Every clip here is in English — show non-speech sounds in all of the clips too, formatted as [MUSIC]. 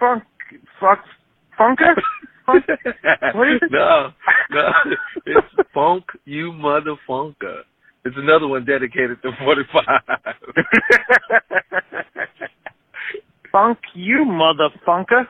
Funk, fuck, funker? Funk, what is it? [LAUGHS] no, no, it's Funk You Motherfunker. It's another one dedicated to 45. [LAUGHS] Funk you, motherfunker.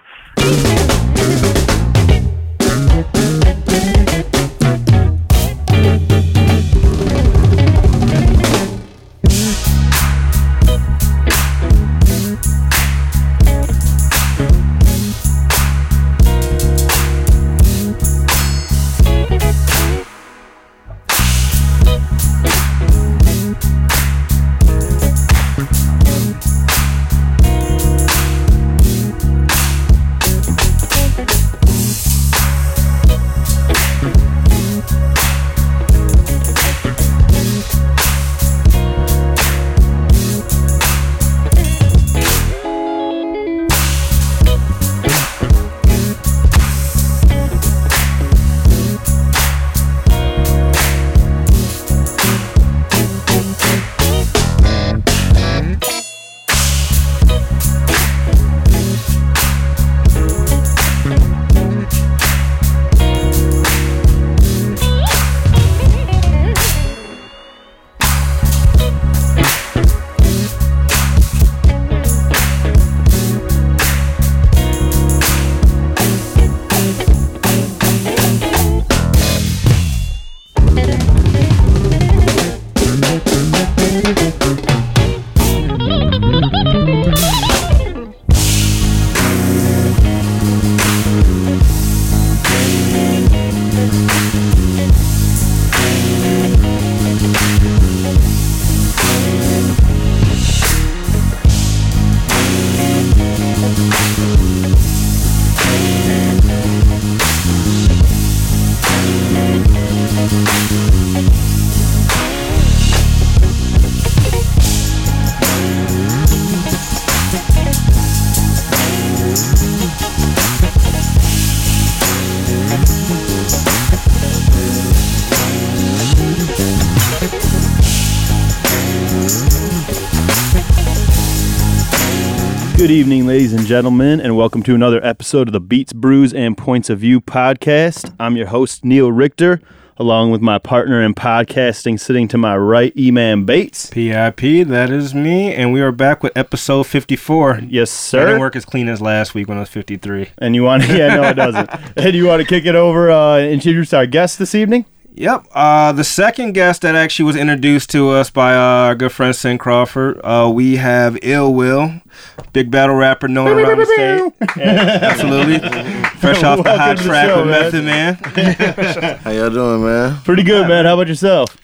Good evening, ladies and gentlemen, and welcome to another episode of the Beats, Brews, and Points of View podcast. I'm your host, Neil Richter, along with my partner in podcasting sitting to my right, E-Man Bates. PIP, that is me, and we are back with episode 54. Yes, That didn't sir. work as clean as last week when it was 53. And you want to, [LAUGHS] yeah, no, it doesn't. [LAUGHS] and you want to kick it over uh, and introduce our guest this evening? Yep. Uh, the second guest that actually was introduced to us by uh, our good friend Sin Crawford, uh, we have Ill Will, big battle rapper known around the state. Yeah, [LAUGHS] absolutely. Fresh off the Welcome hot to the track show, with man. Method Man. [LAUGHS] How y'all doing, man? Pretty good, man. How about yourself?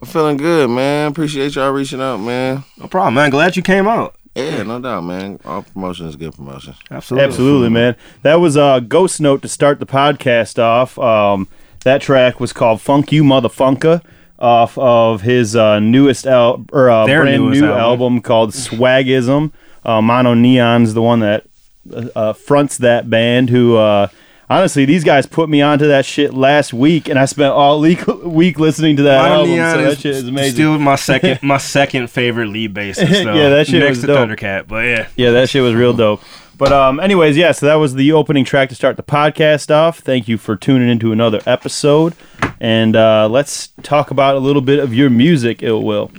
I'm feeling good, man. Appreciate y'all reaching out, man. No problem, man. Glad you came out. Yeah, no doubt, man. All promotion is good promotion. Absolutely. Absolutely, man. That was a uh, Ghost Note to start the podcast off. Um, that track was called "Funk You Motherfunker" off of his uh, newest al- or uh, Their brand newest new album. album. called Swagism. Uh, MonoNeon's the one that uh, uh, fronts that band. Who uh, honestly, these guys put me onto that shit last week, and I spent all [LAUGHS] week, week listening to that Mono album. Neon so that shit is amazing. Still my [LAUGHS] second, my second favorite lead bassist. Though, [LAUGHS] Yeah, that shit next was to dope. Thundercat. But yeah, Yeah, that shit was real dope. But um, anyways, yeah. So that was the opening track to start the podcast off. Thank you for tuning into another episode, and uh, let's talk about a little bit of your music, Ill Will.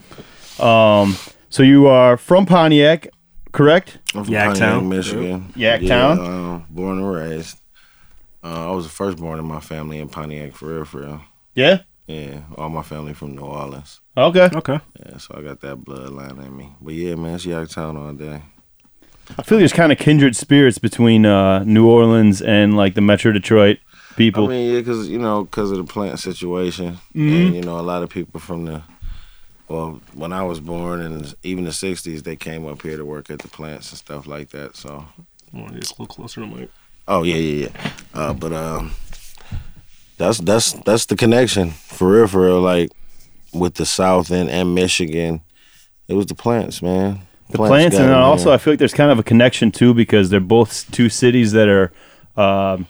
Um, so you are from Pontiac, correct? I'm from Yaktown. Pontiac, Michigan. Yaktown? Yeah, um, born and raised. Uh, I was the firstborn in my family in Pontiac, for real, for real. Yeah. Yeah, all my family from New Orleans. Okay. okay. Yeah, so I got that bloodline in me. But yeah, man, it's Yaktown all day. I feel there's kind of kindred spirits between uh, New Orleans and like the Metro Detroit people. I mean, yeah, because you know, because of the plant situation, Mm-hmm. and you know, a lot of people from the, well, when I was born and even the '60s, they came up here to work at the plants and stuff like that. So, Well, just a little closer to Mike. oh yeah, yeah, yeah. Uh, but um, that's that's that's the connection for real, for real. Like with the South and and Michigan, it was the plants, man. The plants, got and then also. I feel like there's kind of a connection too because they're both two cities that are um,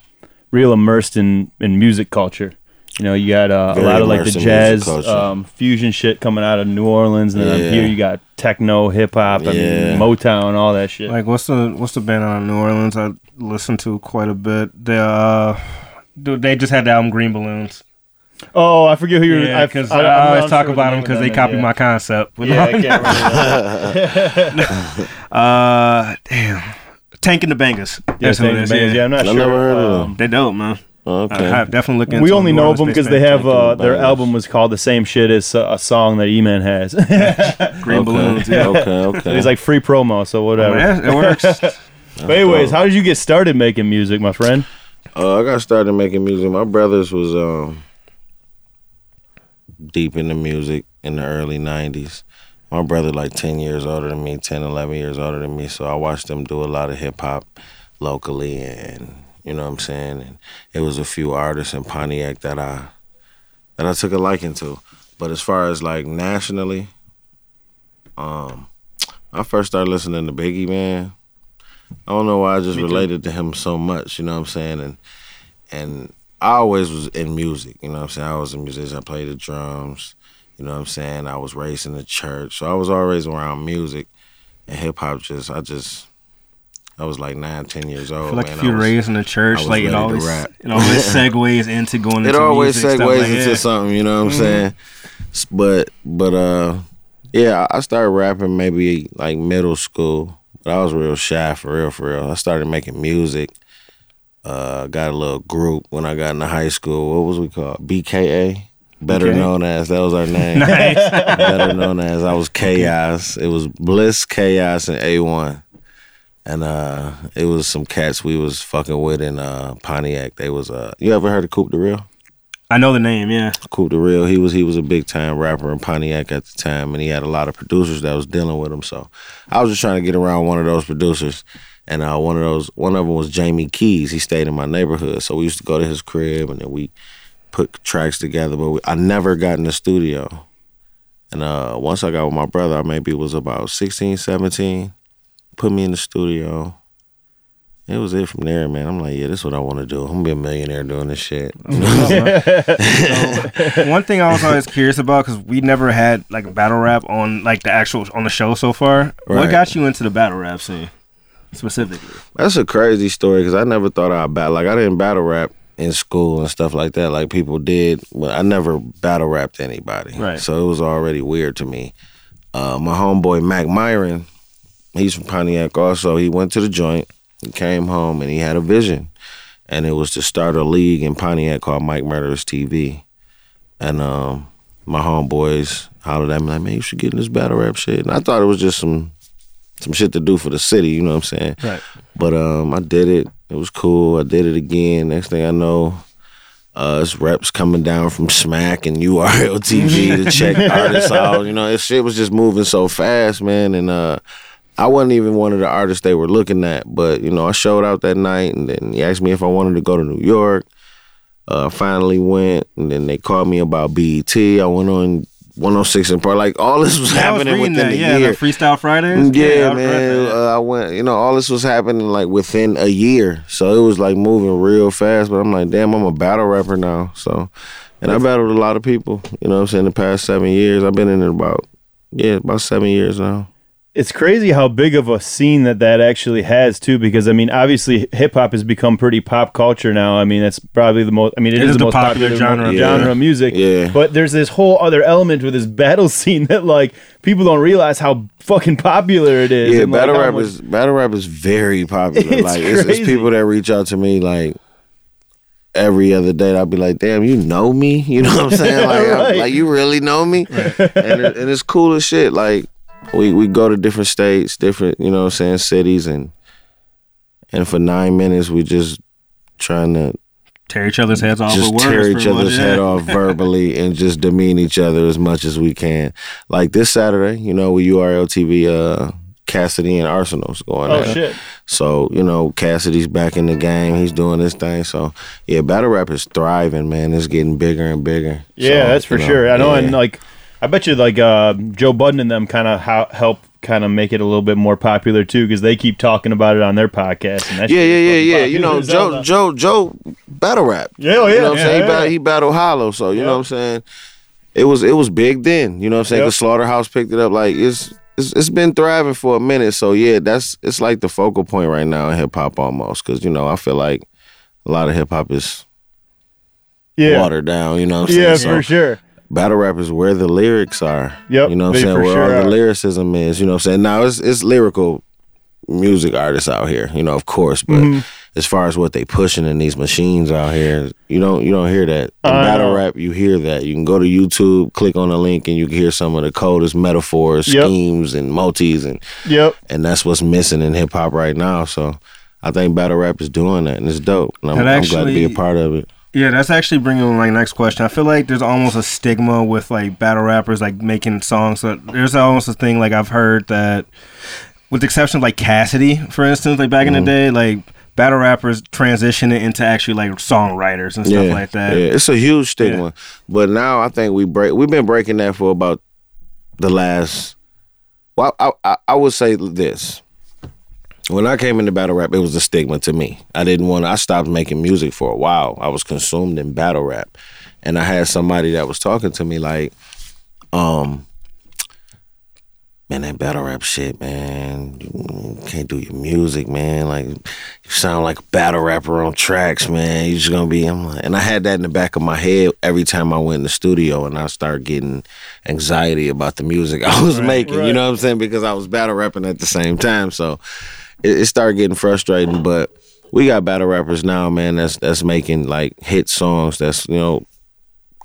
real immersed in in music culture. You know, you got uh, a lot of like the jazz um, fusion shit coming out of New Orleans, and then Yeah. here you got techno, hip hop, I Yeah. mean Motown, all that shit. Like what's the what's the band out of New Orleans I listen to quite a bit. They uh, dude, they just had the album Green Balloons. Oh, I forget who you're. Yeah, I- because I- I, I'm always talk what the about them because they is, copy yeah. my concept. But Yeah, I can't remember [LAUGHS] [LAUGHS] uh, damn, Tank and the Bangas. Yeah, That's Tank is, and Bangas, yeah, I'm not I sure. never heard of Um, them. They dope, man. Okay. I have definitely look into them. we only New know of them because they have uh, their album was called the same shit as uh, a song that E-Man has. [LAUGHS] Green okay. Balloons. Yeah. okay, okay. It's like free promo, so whatever. Man, it works. But anyways, how did you get started making music, my friend? Uh, I got started making music. My brothers was um deep into music in the early '90s. My brother like 10 years older than me, 10, 11 years older than me. So I watched them do a lot of hip hop locally, and you know what I'm saying. And it was a few artists in Pontiac that I that I took a liking to. But as far as like nationally, um, I first started listening to Biggie, man. I don't know why I just related to him so much, you know what I'm saying? And and I always was in music, you know what I'm saying? I was a musician, I played the drums, you know what I'm saying? I was raised in the church. So I was always around music and hip hop just I just I was like nine, ten years old. I feel like man. if you're was- raised in the church, like it always rap. it always [LAUGHS] segues into going into it always music, segues like into something, you know what I'm saying? But but uh yeah, I started rapping maybe like middle school, but I was real shy for real, for real. I started making music. Uh got a little group when I got into high school. What was we called? BKA? Better Okay. known as that was our [LAUGHS] name. Nice. Better known as I was Chaos. It was Bliss, Chaos, and A1. And uh it was some cats we was fucking with in uh Pontiac. They was uh you ever heard of Coop the Real? I know the name, yeah. Coop the Real. He was he was a big time rapper in Pontiac at the time, and he had a lot of producers that was dealing with him. So I was just trying to get around one of those producers, and uh, one of those one of them was Jamie Keys. He stayed in my neighborhood, so we used to go to his crib, and then we put tracks together. But we, I never got in the studio, and uh, once I got with my brother, I maybe was about 16, 17, Put me in the studio. It was it from there, man. I'm like, yeah, this is what I want to do. I'm gonna be a millionaire doing this shit. [LAUGHS] One thing I was always curious about because we never had like battle rap on like the actual on the show so far. What got you into the battle rap scene specifically? That's a crazy story because I never thought I'd battle. Like I didn't battle rap in school and stuff like that, like people did. But I never battle rapped anybody. Right. So it was already weird to me. Uh, my homeboy Mac Myron, he's from Pontiac. Also, he went to the joint. He came home and he had a vision, and it was to start a league in Pontiac called Mike Murderers TV. And um, my homeboys hollered at me like, "Man, you should get in this battle rap shit." And I thought it was just some some shit to do for the city. You know what I'm saying? Right. But um, I did it. It was cool. I did it again. Next thing I know, uh, it's reps coming down from Smack and URL TV to check artists out. [LAUGHS] You know, this shit was just moving so fast, man. And uh, I wasn't even one of the artists they were looking at. But you know, I showed out that night, and then he asked me if I wanted to go to New York. Uh, finally went, and then they called me about BET. I went on 106 and Park. Like all this was I was happening reading within that. a Yeah, year. Freestyle Fridays. Yeah, I read man. that. Uh, I went. You know, all this was happening like within a year, so it was like moving real fast. But I'm like, damn, I'm a battle rapper now. So, and I battled a lot of people. You know, what I'm saying the past seven years. I've been in it about yeah, about seven years now. It's crazy how big of a scene that that actually has too, because I mean, obviously, hip hop has become pretty pop culture now. I mean, that's probably the most. I mean, It is is the, the most popular popular, genre. genre, Yeah. genre of music. Yeah. But there's this whole other element with this [LAUGHS] battle scene that like people don't realize how fucking popular it is. Yeah, and, like, battle how rap much- is battle rap is very popular. [LAUGHS] It's like it's, it's people that reach out to me like every other day. I'll be like, damn, you know me. [LAUGHS] You know what I'm saying? Like, I'm- Right. like you really know me. And, it, and it's cool as shit. Like we we go to different states, different you know what I'm saying cities, and and for nine minutes we just trying to tear each other's heads off. just with tear each pretty much, other's yeah. head off [LAUGHS] verbally and just demean each other as much as we can. Like this Saturday, you know, with URL TV, uh, Cassidy and Arsenal's going Oh at shit! So, you know, Cassidy's back in the game. He's doing this thing. So, yeah, battle rap is thriving, man. It's getting bigger and bigger. Yeah, So, that's for you sure. I know, yeah. and like, I bet you like uh, Joe Budden and them kind of ha- help kind of make it a little bit more popular too, because they keep talking about it on their podcast. And that Yeah, shit yeah, yeah, yeah. You know, Joe. Joe, Joe battle rap. Yeah, oh, yeah. You know what I'm Yeah, saying? yeah, he, battled, he battled Hollow, so you know what I'm saying. It was it was big then. You know what I'm saying? Yep. Because Slaughterhouse picked it up. Like it's, it's it's been thriving for a minute. So yeah, that's it's like the focal point right now in hip hop almost. Because you know I feel like a lot of hip hop is Yeah. watered down. You know what I'm saying? Yeah, So for sure. Battle rap is where the lyrics are. Yep, You know what I'm saying? for Where sure all are. the lyricism is. You know what I'm saying? Now it's it's lyrical music artists out here, you know, of course, but Mm-hmm. as far as what they pushing in these machines out here, you don't you don't hear that. In I battle rap, you hear that. You can go to YouTube, click on a link, and you can hear some of the coldest metaphors, Yep. schemes, and multis, and Yep. and that's what's missing in hip hop right now. So. I think battle rap is doing that, and it's dope. And I'm, And I'm glad to be a part of it. Yeah, that's actually bringing my next question. I feel like there's almost a stigma with like battle rappers like making songs. So there's almost a thing like I've heard that, with the exception of like Cassidy, for instance, like back in the mm-hmm. day, like battle rappers transitioning into actually like songwriters and stuff like that. Yeah, it's a huge stigma. But now I think we break. We've been breaking that for about the last. Well, I, I, I would say this. When I came into battle rap, it was a stigma to me. I didn't want. To, I stopped making music for a while. I was consumed in battle rap, and I had somebody that was talking to me like, um. Man, that battle rap shit, man. You can't do your music, man. Like, you sound like a battle rapper on tracks, man. You just gonna be. I'm like, and I had that in the back of my head every time I went in the studio, and I started getting anxiety about the music [LAUGHS] I was making. right. You know what I'm saying? Because I was battle rapping at the same time, so it, it started getting frustrating. But we got battle rappers now, man. That's that's making like hit songs. That's you know,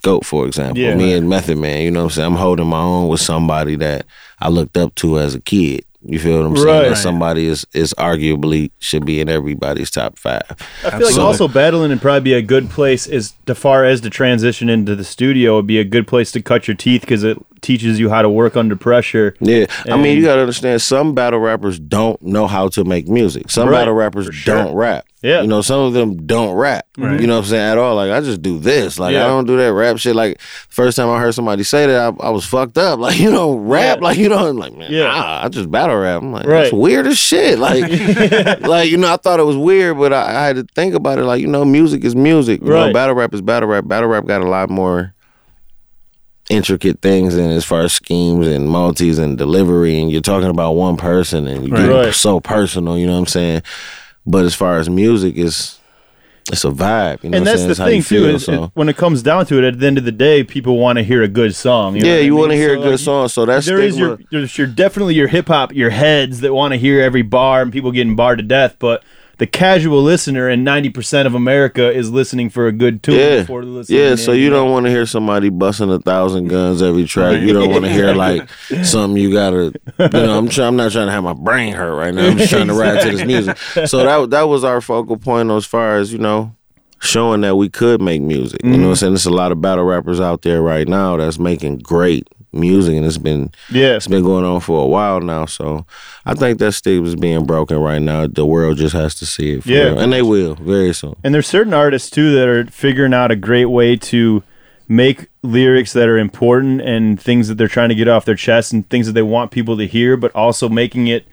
Goat for example. Yeah. Me and Method Man. You know what I'm saying? I'm holding my own with somebody that I looked up to as a kid. You feel what I'm saying? Right. That somebody is is arguably should be in everybody's top five. I feel like also battling and probably be a good place as to far as to transition into the studio would be a good place to cut your teeth because it teaches you how to work under pressure. Yeah, I mean, you gotta understand. Some battle rappers don't know how to make music. Some Right, battle rappers sure. don't rap. Yeah. you know, some of them don't rap. You know what I'm saying at all. Like I just do this. Like Yeah. I don't do that rap shit. Like first time I heard somebody say that, I, I was fucked up. [LAUGHS] Like you know, rap. Yeah. Like you know, I'm like man, Yeah. nah, I just battle rap. I'm like Right. that's weird as shit. [LAUGHS] Like, like you know, I thought it was weird, but I, I had to think about it. Like you know, music is music. You Right. know, battle rap is battle rap. Battle rap got a lot more intricate things and as far as schemes and multis and delivery and you're talking about one person and you Right. get so personal, you know what I'm saying? But as far as music is it's a vibe, you know and what I'm that's saying? the thing too. feel, Is so. it- when it comes down to it, at the end of the day, people want to hear a good song. know yeah, you want to hear So, a good like, song, so that's There is your, there's your definitely your hip hop, your heads that want to hear every bar and people getting barred to death, but the casual listener and ninety percent of America is listening for a good tune yeah, before they listen. yeah. So it, you don't want to hear somebody busting a thousand guns every track. You don't want to hear [LAUGHS] like something you gotta. You know, I'm trying. I'm not trying to have my brain hurt right now. I'm just trying to ride to this music. So that that was our focal point as far as you know, showing that we could make music. You know, what I'm mm-hmm. saying there's a lot of battle rappers out there right now that's making great music, and it's been Yeah, it's been going on for a while now. So I think that stigma is being broken right now. The world just has to see it. For Yeah. real. and they will very soon. And there's certain artists too that are figuring out a great way to make lyrics that are important and things that they're trying to get off their chest and things that they want people to hear, but also making it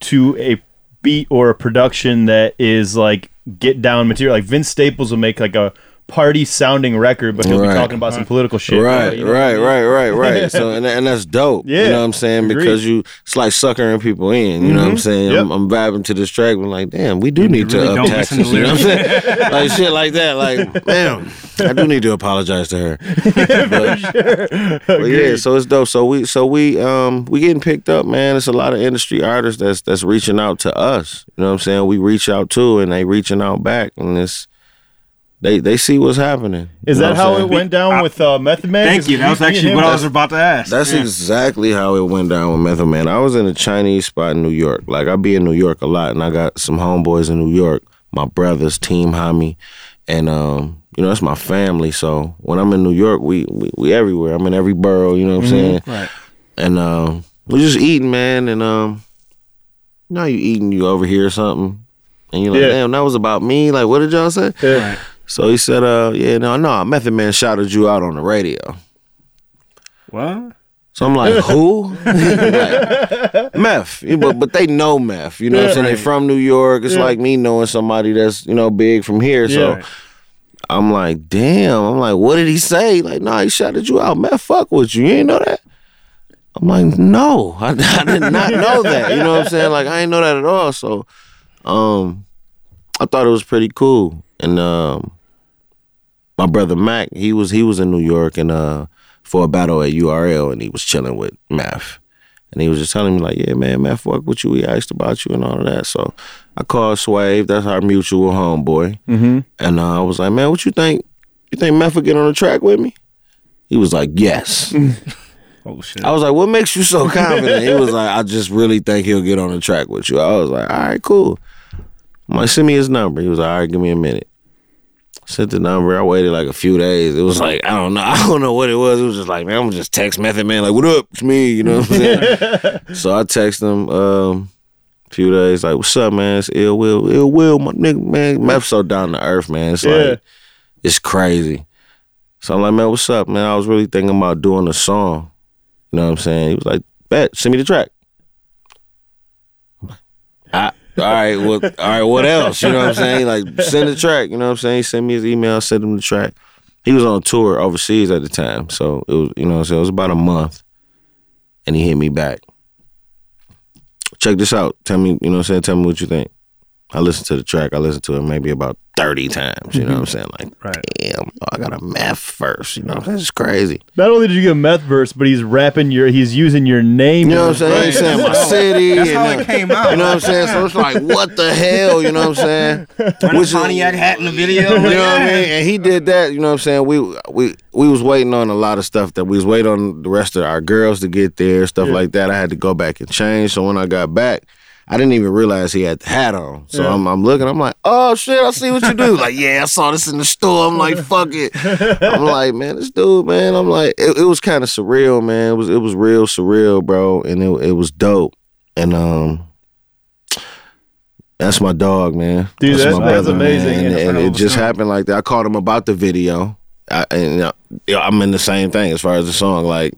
to a beat or a production that is like get down material. Like Vince Staples will make like a party sounding record, but he'll Right. be talking about some political shit. Right, you know what I right, mean? right, right, right. [LAUGHS] So and and that's dope. Yeah, you know what I'm saying agreed. because you it's like suckering people in. You know what I'm saying? Yep. I'm, I'm vibing to this track. I'm like, damn, we do need really to up don't to taxes. You know what I'm saying? [LAUGHS] like shit like that. Like, damn, I do need to apologize to her. [LAUGHS] But, but yeah, so it's dope. So we so we um we getting picked up, man. It's a lot of industry artists that's that's reaching out to us. You know what I'm saying? We reach out to and they reaching out back and it's they they see what's happening. Is You that I'm how saying? it went down with uh, Method Man? Thank 'Cause you. That was actually what I was about to ask. That's Yeah. exactly how it went down with Method Man. I was in a Chinese spot in New York. Like I be in New York a lot, and I got some homeboys in New York. My brothers, Team Hami, and um, you know that's my family. So when I'm in New York, we we, we everywhere. I'm in every borough. You know what I'm saying? Right. And um, we just eating, man. And um, you know how you eating, you overhear something, and you're like, Yeah. damn, that was about me. Like, what did y'all say? Yeah. So he said, uh, yeah, no, no, Method Man shouted you out on the radio. What? So I'm like, [LAUGHS] who? like, meth. But but they know meth. You know what I'm saying? They from New York. It's Yeah. like me knowing somebody that's, you know, big from here. So Yeah. I'm like, damn. I'm like, what did he say? Like, no, he shouted you out. Meth fuck with you. You ain't know that? I'm like, no, [LAUGHS] I, I did not know that. You know what I'm saying? Like, I ain't know that at all. So, um, I thought it was pretty cool. And um, my brother Mac, he was he was in New York and uh for a battle at URL, and he was chilling with Meth. And he was just telling me like, yeah, man, Meth fuck with you. He asked about you and all of that. So I called Swave. That's our mutual homeboy. Mm-hmm. And uh, I was like, man, what you think? You think Meth would get on the track with me? He was like, yes. [LAUGHS] Oh shit. I was like, what makes you so confident? he was like, I just really think he'll get on the track with you. I was like, all right, cool. I'm like, send me his number. He was like, all right, give me a minute. Sent the number. I waited like a few days. It was like, I don't know. [LAUGHS] I don't know what it was. It was just like, man, I'm just text Method Man, like, what up? It's me. You know what I'm saying? [LAUGHS] so I text him um, a few days, like, what's up, man? It's ill will. Ill will, my nigga, man. Meth's so down to earth, man. It's Yeah. like, it's crazy. So I'm like, man, what's up, man? I was really thinking about doing a song. You know what I'm saying? He was like, bet, send me the track. I'm like, "Ah, all right, well, all right, what else? You know what I'm saying? Like, send the track. You know what I'm saying? He sent me his email, sent him the track. He was on tour overseas at the time, so it was, you know, saying? it was about a month, and he hit me back. Check this out. Tell me, you know what I'm saying? Tell me what you think. I listened to the track. I listened to it maybe about 30 times. You know what I'm mm-hmm. saying? Like, Right. damn, I got a meth first. You know, what I'm saying? that's crazy. Not only did you get a meth verse, but he's rapping your, he's using your name. You know what I'm saying? He's saying my city. That's and, how it came out. You know what I'm saying? So it's like, what the hell? You know what I'm saying? [LAUGHS] Which is- Pontiac hat in the video. You know what I mean? And he did that. You know what I'm saying? We we we was waiting on a lot of stuff that we was waiting on the rest of our girls to get there, stuff like that. I had to go back and change. So when I got back. I didn't even realize he had the hat on. So Yeah. I'm, I'm looking, I'm like, oh shit, I see what you do. Like, yeah, I saw this in the store. I'm like, [LAUGHS] fuck it. I'm like, man, this dude, man. I'm like, it, it was kind of surreal, man. It was it was real surreal, bro, and it it was dope. And um, that's my dog, man. Dude, that's- my that's amazing. And, and it just happened like that. I called him about the video, I, and uh, you know, I'm in the same thing as far as the song. Like,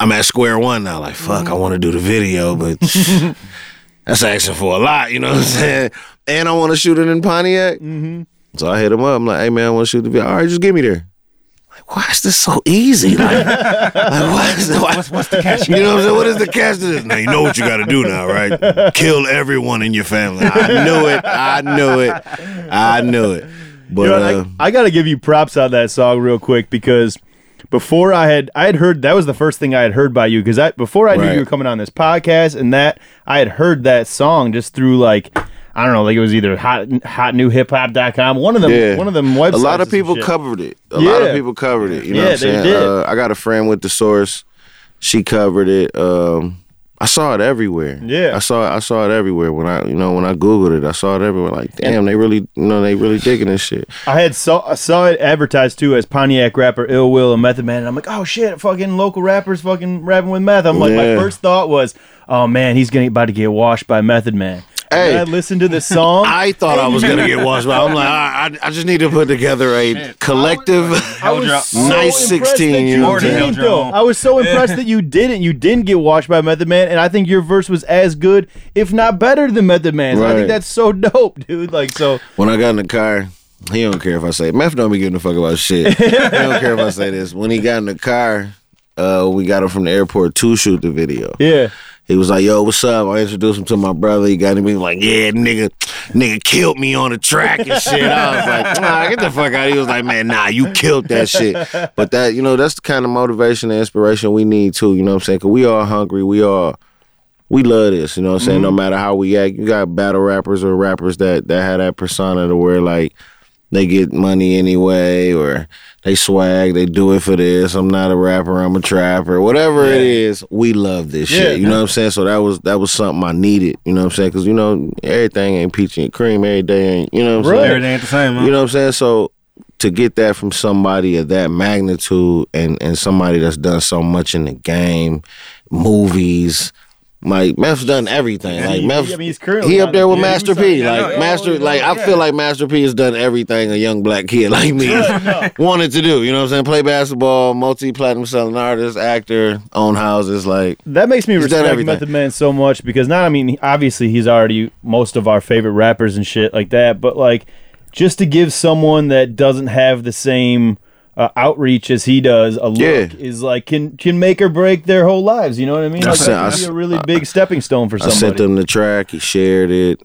I'm at square one now. Like, fuck, I want to do the video, but [LAUGHS] [LAUGHS] that's asking for a lot. You know what I'm saying? And I want to shoot it in Pontiac. Mm-hmm. So I hit him up. I'm like, hey man, I want to shoot the video. All right, just get me there. Like, why is this so easy? Like, [LAUGHS] like why is why, What's, what's the catch? you know what I'm saying? What is the catch to this? Now you know what you got to do now, right? Kill everyone in your family. I knew it. I knew it. I knew it. But You know, uh, I, I got to give you props on that song real quick because before I had I had heard that was the first thing I had heard by you because I before I knew Right. you were coming on this podcast and that I had heard that song just through like I don't know like it was either hot hotnewhiphop.com one of them Yeah. one of them websites a lot of people covered it. A lot of people covered it. You know Yeah, what I'm they saying? did. Uh, I got a friend with the source. She covered it. Um, I saw it everywhere. Yeah. I saw it. I saw it everywhere when I, you know, when I googled it. I saw it everywhere. Like, damn, they really, you know, they really digging this shit. I had saw I saw it advertised too as Pontiac rapper Ill Will and Method Man and I'm like oh shit fucking local rappers fucking rapping with meth I'm like my first thought was oh man he's gonna about to get washed by Method Man Hey. and I listened to the song [LAUGHS] I thought I was gonna get [LAUGHS] washed, but I'm like, I, I, I just need to put together a collective. I was so Nice impressed 16, that you know what I'm didn't, though. I was so impressed that you didn't. You didn't get washed by Method Man, and I think your verse was as good, if not better, than Method Man's. I think that's so dope, dude. Like so. When I got in the car, he don't care if I say meth. Don't be giving a fuck about shit. [LAUGHS] he don't care if I say this. When he got in the car, uh, we got him from the airport to shoot the video. Yeah. He was like, "Yo, what's up?" I introduced him to my brother. He got him. He was like, "Yeah, nigga, nigga killed me on the track and shit." I was like, [LAUGHS] "Nah, get the fuck out." He was like, "Man, nah, you killed that shit." But that, you know, that's the kind of motivation and inspiration we need too. You know what I'm saying? Cause we all hungry. We all we love this. You know what I'm saying? Mm-hmm. No matter how we act, you got battle rappers or rappers that that have that persona to where like they get money anyway or they swag, they do it for this. I'm not a rapper, I'm a trapper. Whatever it is, we love this Yeah. shit. You know what I'm saying? So that was that was something I needed. You know what I'm saying? Because you know everything ain't peachy and cream. Every day ain't. You know what I'm Right. saying? Everything ain't the same, huh? You know what I'm saying? So to get that from somebody of that magnitude and and somebody that's done so much in the game, movies. Like Meph's done everything. Like he- Meth, I mean, he's currently he up there with Yeah, Master P. Like yeah. Master, like I yeah. feel like Master P has done everything a young black kid [LAUGHS] like me wanted to do. You know what I'm saying? Play basketball, multi-platinum selling artist, actor, own houses. Like That makes me respect. Method Man so much because not, I mean, obviously he's already most of our favorite rappers and shit like that, but like just to give someone that doesn't have the same uh, outreach as he does a look Yeah. is like can can make or break their whole lives. You know what I mean? I Like, sent- that I could be s- a really big stepping stone for somebody. I sent him the track. He shared it.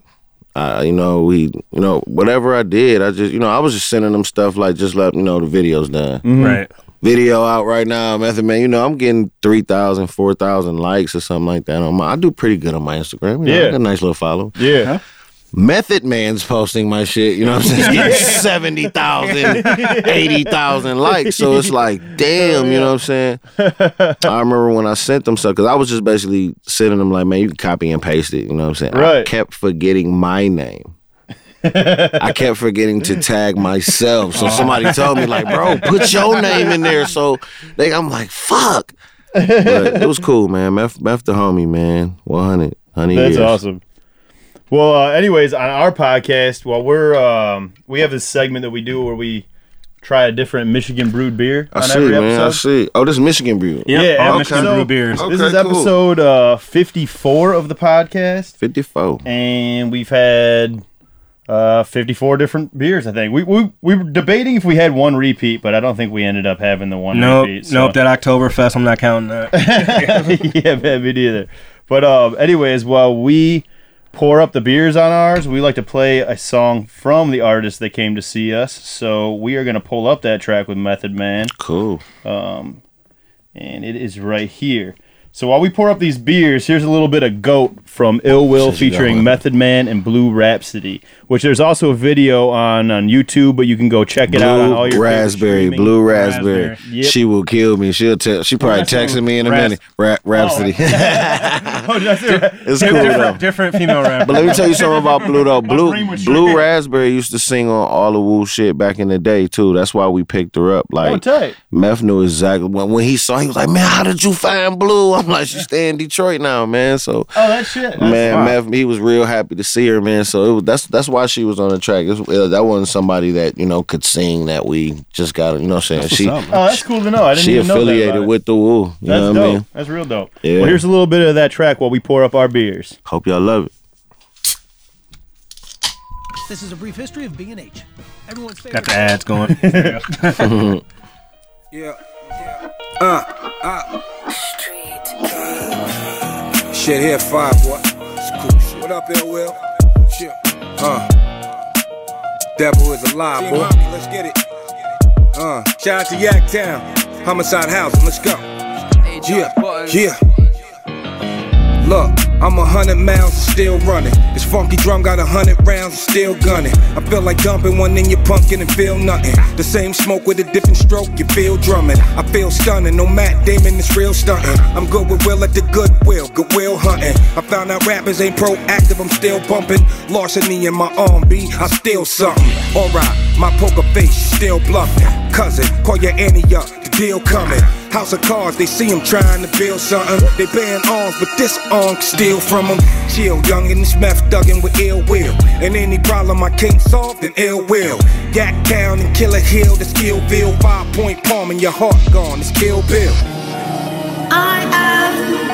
Uh, you know, we, you know, whatever I did, I just, you know, I was just sending them stuff like just let you know the video's done. Mm-hmm. Right. Video out right now, Method Man. You know, I'm getting 3,000, 4,000 likes or something like that on my. I do pretty good on my Instagram. You know, Yeah. I got a nice little follow. yeah. Method Man's posting my shit, you know what I'm saying? [LAUGHS] Getting 70,000, 80,000 likes. So it's like, [LAUGHS] damn, you know what I'm saying? [LAUGHS] I remember when I sent them stuff, because I was just basically sending them like, man, you can copy and paste it, you know what I'm saying? I Right. kept forgetting my name. I kept forgetting to tag myself. So oh. somebody told me, like, bro, put your name in there. So they, I'm like, fuck. But it was cool, man. Meth, Meth the homie, man. 100. 100 That's years. awesome. Well, uh, anyways, on our podcast, well, we're um, we have this segment that we do where we try a different Michigan brewed beer I on see, every man. I episode. see. Oh, this is Michigan brew. Yep. Yeah, all okay. Michigan So- brew beers. Oh. This is Okay, cool. episode uh, 54 of the podcast, 54. and we've had uh, 54 different beers. I think we, we we were debating if we had one repeat, but I don't think we ended up having the one Nope. repeat. so- Nope. That Oktoberfest, I'm not counting that. [LAUGHS] yeah, man, me neither. But um, anyways, while we pour up the beers on ours, we like to play a song from the artist that came to see us. So we are gonna pull up that track with Method Man, Cool. Um, and it is right here. So while we pour up these beers, here's a little bit of Goat from Ill Will featuring. Method Man and Blue Rhapsody, which there's also a video on on YouTube, but you can go check it out on all your raspberry, blue raspberry. Raspberry. Yep. She will kill me. She'll tell. She probably texting me in a ras- minute. Ra- Rhapsody. Oh, [LAUGHS] oh say it's cool though. different, different female rapper. But let me tell you something about Blue though. Blue Blue. Raspberry used to sing on all the Wu shit back in the day too. That's why we picked her up. Oh, Like tight. Meth knew exactly when when he saw. He was like, "Man, how did you find Blue?" I'm like, "She stay in Detroit now, man." So Oh, that shit. That's man, wild. Meth, he was real happy to see her, man. So it was, that's that's why she was on the track. It was- uh, that wasn't somebody that you know could sing that we just got. You know, what I'm saying she up. Oh, that's cool to know. I didn't she even know that affiliated about it. with the Wu. You That's know dope. I mean? That's real dope. Yeah. Well, here's a little bit of that track while we pour up our beers. Hope y'all love it. This is a brief history of B&H. Everyone's favorite. Got the ads going. [LAUGHS] [LAUGHS] [LAUGHS] Yeah. Uh, uh. Shit here five, boy. It's cool shit. What up, Ill Will? Shit. Uh. Devil is alive, boy. Let's get it. Uh. Shout out to Yaktown. Homicide Housing. Let's go. Yeah. Yeah. Look, I'm a hundred miles and still running. This funky drum got a hundred rounds and still gunning. I feel like dumping one in your pumpkin and feel nothing. The same smoke with a different stroke, you feel drumming. I feel stunning, no Matt Damon is real stunting. I'm good with Will at the Goodwill, Goodwill hunting. I found out rappers ain't proactive, I'm still bumping. Larceny in my arm, B, I steal something. Alright, my poker face still bluffing. Cousin, call your Annie up, deal coming. House of cards, they see him trying to build something. They ban arms, but this arm steal from them. Chill, young and this meth with ill will. And any problem I can't solve, then ill will. Yak down and kill a hill, that's Killville. Five point palm and your heart gone, it's Kill Bill. I am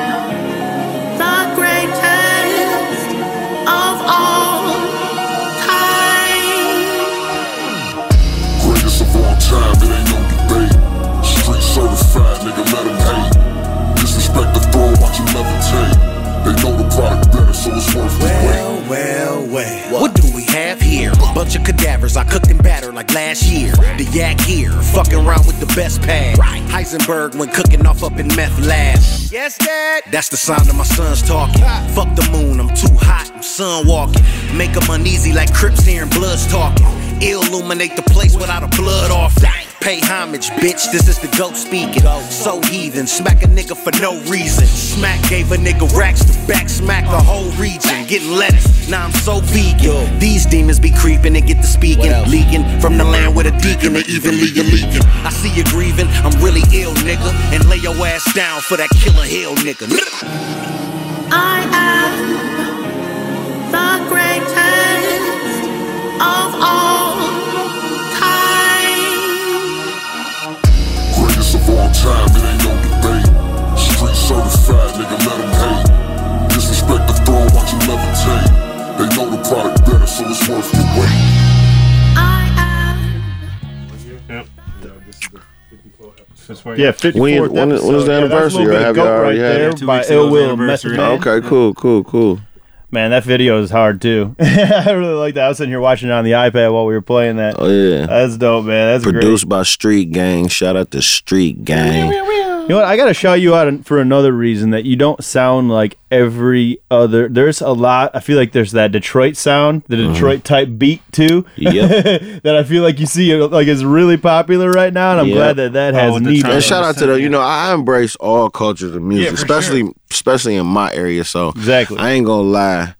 certified, nigga, let them hate. Disrespect the throne, watch him levitate. They know the product better, so it's worth the wait. Well, well, well. What do we have here? Bunch of cadavers I cooked and battered like last year. The yak here, fucking around with the best pad. Heisenberg when cooking off up in meth lab. Yes, Dad. That's the sound of my sons talking. Fuck the moon, I'm too hot, I'm sun walking. Make 'em uneasy like Crips hearing bloods talking. Illuminate the place without a blood offering. Pay homage, bitch. This is the goat speaking. So heathen, smack a nigga for no reason. Smack gave a nigga racks to back smack the whole region. Getting lettuce, now I'm so vegan. These demons be creeping and get to speaking. Leaking from the land with a deacon, they even leave leaking. I see you grieving, I'm really ill, nigga. And lay your ass down for that killer hill, nigga. I am the greatest certified, nigga, let them hate. Disrespect the throne, watch you levitate. They know the product better, so it's worth the wait. Yep. Since we're- Yeah, 54th When, when, when is episode. the Yeah, that's a anniversary? little or of have goat y'all right already there had it? Two by weeks ago Ill Will anniversary. Okay, cool, cool, cool. Man, that video is hard too. [LAUGHS] I really like that. I was sitting here watching it on the iPad while we were playing that. Oh yeah. That's dope, man. That's Produced by Street Gang. Shout out to Street Gang. great. You know what? I gotta shout you out for another reason that you don't sound like every other. There's a lot. I feel like there's that Detroit sound, the Detroit type beat too. Mm-hmm. Yep. [LAUGHS] that I feel like you see like is really popular right now, and I'm Yep. glad that that Oh, has with the need. And shout out to the, you know, I embrace all cultures of music, Yeah, for especially especially in my area. So Exactly. I ain't gonna lie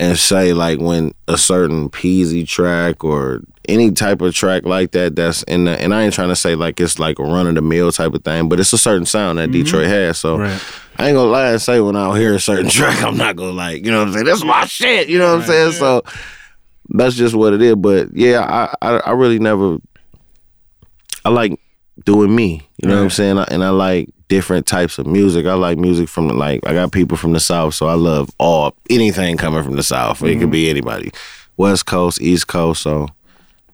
and say like when a certain Peezy track or any type of track like that that's in the and I ain't trying to say like it's like a run of the mill type of thing, but it's a certain sound that mm-hmm. Detroit has. So Right. I ain't gonna lie and say when I hear a certain [LAUGHS] track, I'm not gonna like, you know what I'm saying? That's my shit, you know what I'm saying? So that's just what it is. But yeah, I, I I really never I like doing me. You know what I'm saying? I- And I like different types of music. I like music from the, like I got people from the south, so I love all anything coming from the south. It could mm-hmm. be anybody, West Coast, East Coast. So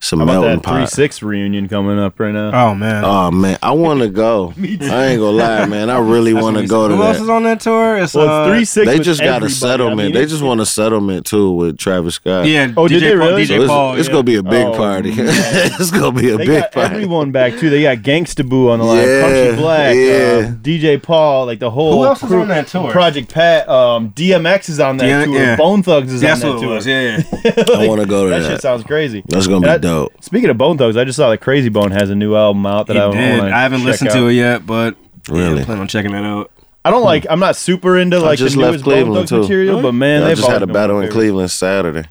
some How about melting that three pot. six reunion coming up right now? Oh man. Oh man, I want to go. [LAUGHS] I ain't gonna lie, man. I really want to go to Who else is that. on that tour? It's, well, uh, it's three six. They just got a settlement. I mean, they just want a settlement too with Travis Scott. Yeah. Oh, DJ did they Paul, really? So DJ it's, Paul. it's yeah. gonna be a big Oh, party. man. [LAUGHS] it's gonna be a They big got party. everyone back too. They got Gangsta Boo on the line, Yeah, Crunchy Black, yeah. um, DJ Paul, like the whole. Who else is crew. on that tour? Project Pat, um, DMX is on that Yeah, tour. yeah. Bone Thugs is That's on what that it tour. was. Yeah. yeah. [LAUGHS] I want to go to That that. shit sounds crazy. That's gonna be And I- dope. Speaking of Bone Thugs, I just saw that Crazy Bone has a new album out that He I did. want I haven't listened to it yet, but Really? yeah, plan on checking that out. I don't like. I'm not super into like the just left newest Bone Cleveland, Thugs too. material, but man, I they've just had a been battle in favorite. Cleveland Saturday.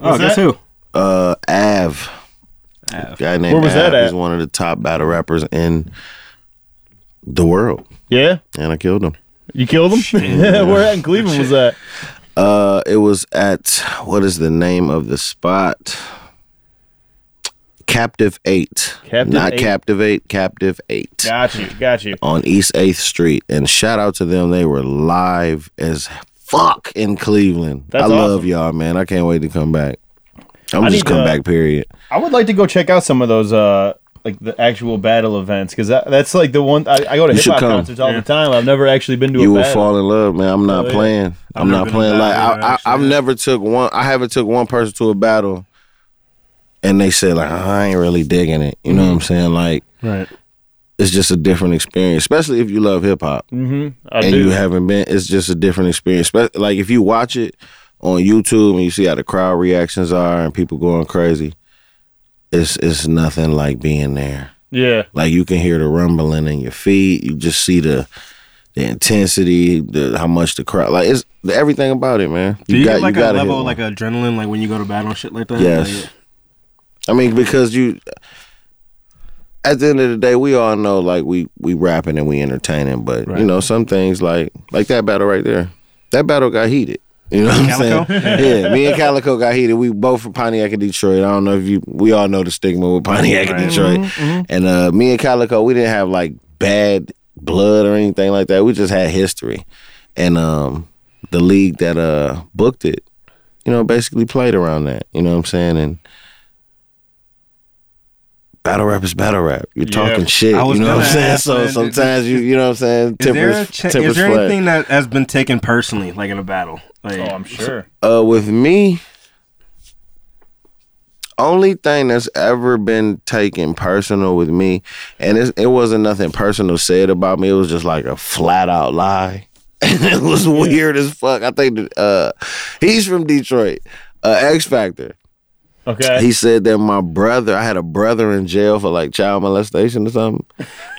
Oh, guess who? Uh, Av. Av. Guy named Where was that Av at? is one of the top battle rappers in the world, Yeah, and I killed him. you killed him. [LAUGHS] Where at in [LAUGHS] Cleveland was that? Uh, it was at what is the name of the spot? Captive Eight, Captive not Eight. Captivate, Captive Eight Got you, got you. on East Eighth Street. And shout out to them; they were live as fuck in Cleveland. That's I love y'all, man. I can't wait to come back. I'm I just come to- back. Period. I would like to go check out some of those, uh, like the actual battle events, because that, that's like the one I, I go to You hip should hop come. concerts all the time. I've never actually been to a battle. you a will battle. fall in love, man. I'm not Oh, yeah. playing. I'm never not playing. Like I, I. I've never took one. I haven't took one person to a battle, and they said like I ain't really digging it. You know what I'm saying? Like Right. it's just a different experience, especially if you love hip hop Mm-hmm. I and do. you haven't been. It's just a different experience. Like if you watch it on YouTube and you see how the crowd reactions are and people going crazy, it's it's nothing like being there. yeah. Like you can hear the rumbling in your feet. You just see the the intensity, the how much the crowd like it's everything about it, man. Do you, got get like you a level like adrenaline, like when you go to battle and shit like that? Yes. Like, I mean, because you at the end of the day, we all know like we we rapping and we entertaining, but Right. you know some things like like that battle right there. That battle got heated. You know what I'm saying? [LAUGHS] yeah, me and Calicoe got heated. We both from Pontiac and Detroit. I don't know if you. We all know the stigma with Pontiac and Right. Detroit. And uh, me and Calicoe, we didn't have like bad blood or anything like that. We just had history, and um, the league that uh booked it, you know, basically played around that. You know what I'm saying? And battle rap is battle rap. You're Yeah. talking shit. You know what I'm saying? ask, So man, sometimes you, you know what I'm saying? Is there, a cha- is there anything that has been taken personally, like in a battle? Like, Oh, I'm sure. Uh, with me, only thing that's ever been taken personal with me, and it, it wasn't nothing personal said about me. It was just like a flat out lie, [LAUGHS] and it was weird as fuck. I think that, uh, he's from Detroit, uh, X Factor. Okay. He said that my brother, I had a brother in jail for like child molestation or something,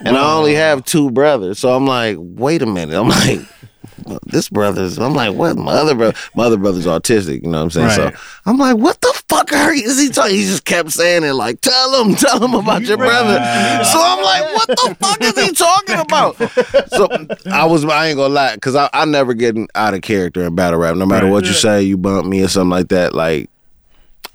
and I only have two brothers. So I'm like, wait a minute. I'm like, this brother's. I'm like, what? My other brother, my other brother's autistic. You know what I'm saying? Right. So I'm like, what the fuck are you? Is he talking? He just kept saying it, like, tell him, [LAUGHS] tell him about your brother. So I'm like, what the fuck is he talking about? So I was, I ain't gonna lie, because I, I never get out of character in battle rap. No matter what you say, you bump me or something like that. Like,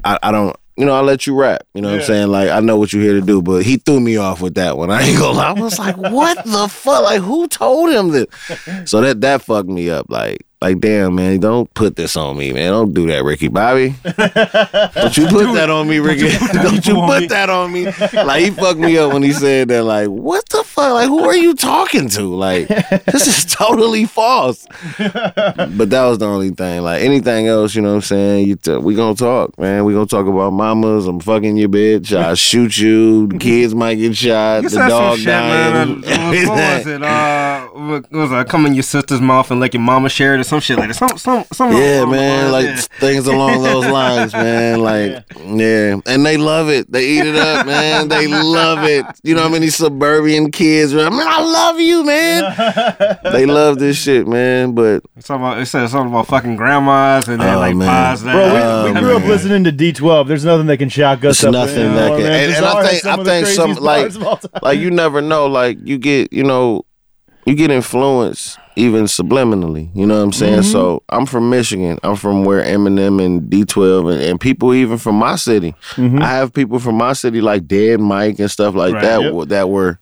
I, I don't. You know, I'll let you rap. You know what I'm saying? Like, I know what you're here to do, but he threw me off with that one. [LAUGHS] I ain't gonna lie. I was like, what the fuck? Like, who told him this? [LAUGHS] So that that fucked me up. Like, like, damn, man, don't put this on me, man. Don't do that, Ricky Bobby. [LAUGHS] don't you put that on me, Ricky. don't you put that on me. Like, he fucked me up when he said that. Like, what the fuck? Like, who are you talking to? Like, this is [LAUGHS] totally false. but that was the only thing. Like, anything else, you know what I'm saying? You t- we gonna talk, man. We gonna talk about mamas. I'm fucking your bitch. I [LAUGHS] shoot you. The kids might get shot. You the dog shit, dying. man. What, [LAUGHS] what was it? Uh, what was it? Come in your sister's mouth and let your mama share it or some shit like that. Some, some, some. Yeah, man, like lines, things along those [LAUGHS] lines, man. Like, yeah, and they love it. They eat it up, man. They love it. You know how many suburban kids? are, Man, I love you, man. [LAUGHS] They love this shit, man. But. It's about, it said something about fucking grandmas and then Oh, like man. pies. that- Bro, we, Oh, we grew up oh, listening to D12. There's nothing that can shock us it's up nothing anymore, that can. And, and I think, some I think some like, bars of all time. like you never know. Like you get, you know, you get influenced even subliminally. You know what I'm saying? Mm-hmm. So I'm from Michigan. I'm from where Eminem and D12 and, and people even from my city. Mm-hmm. I have people from my city like Dead Mike and stuff like Right, that yep. that were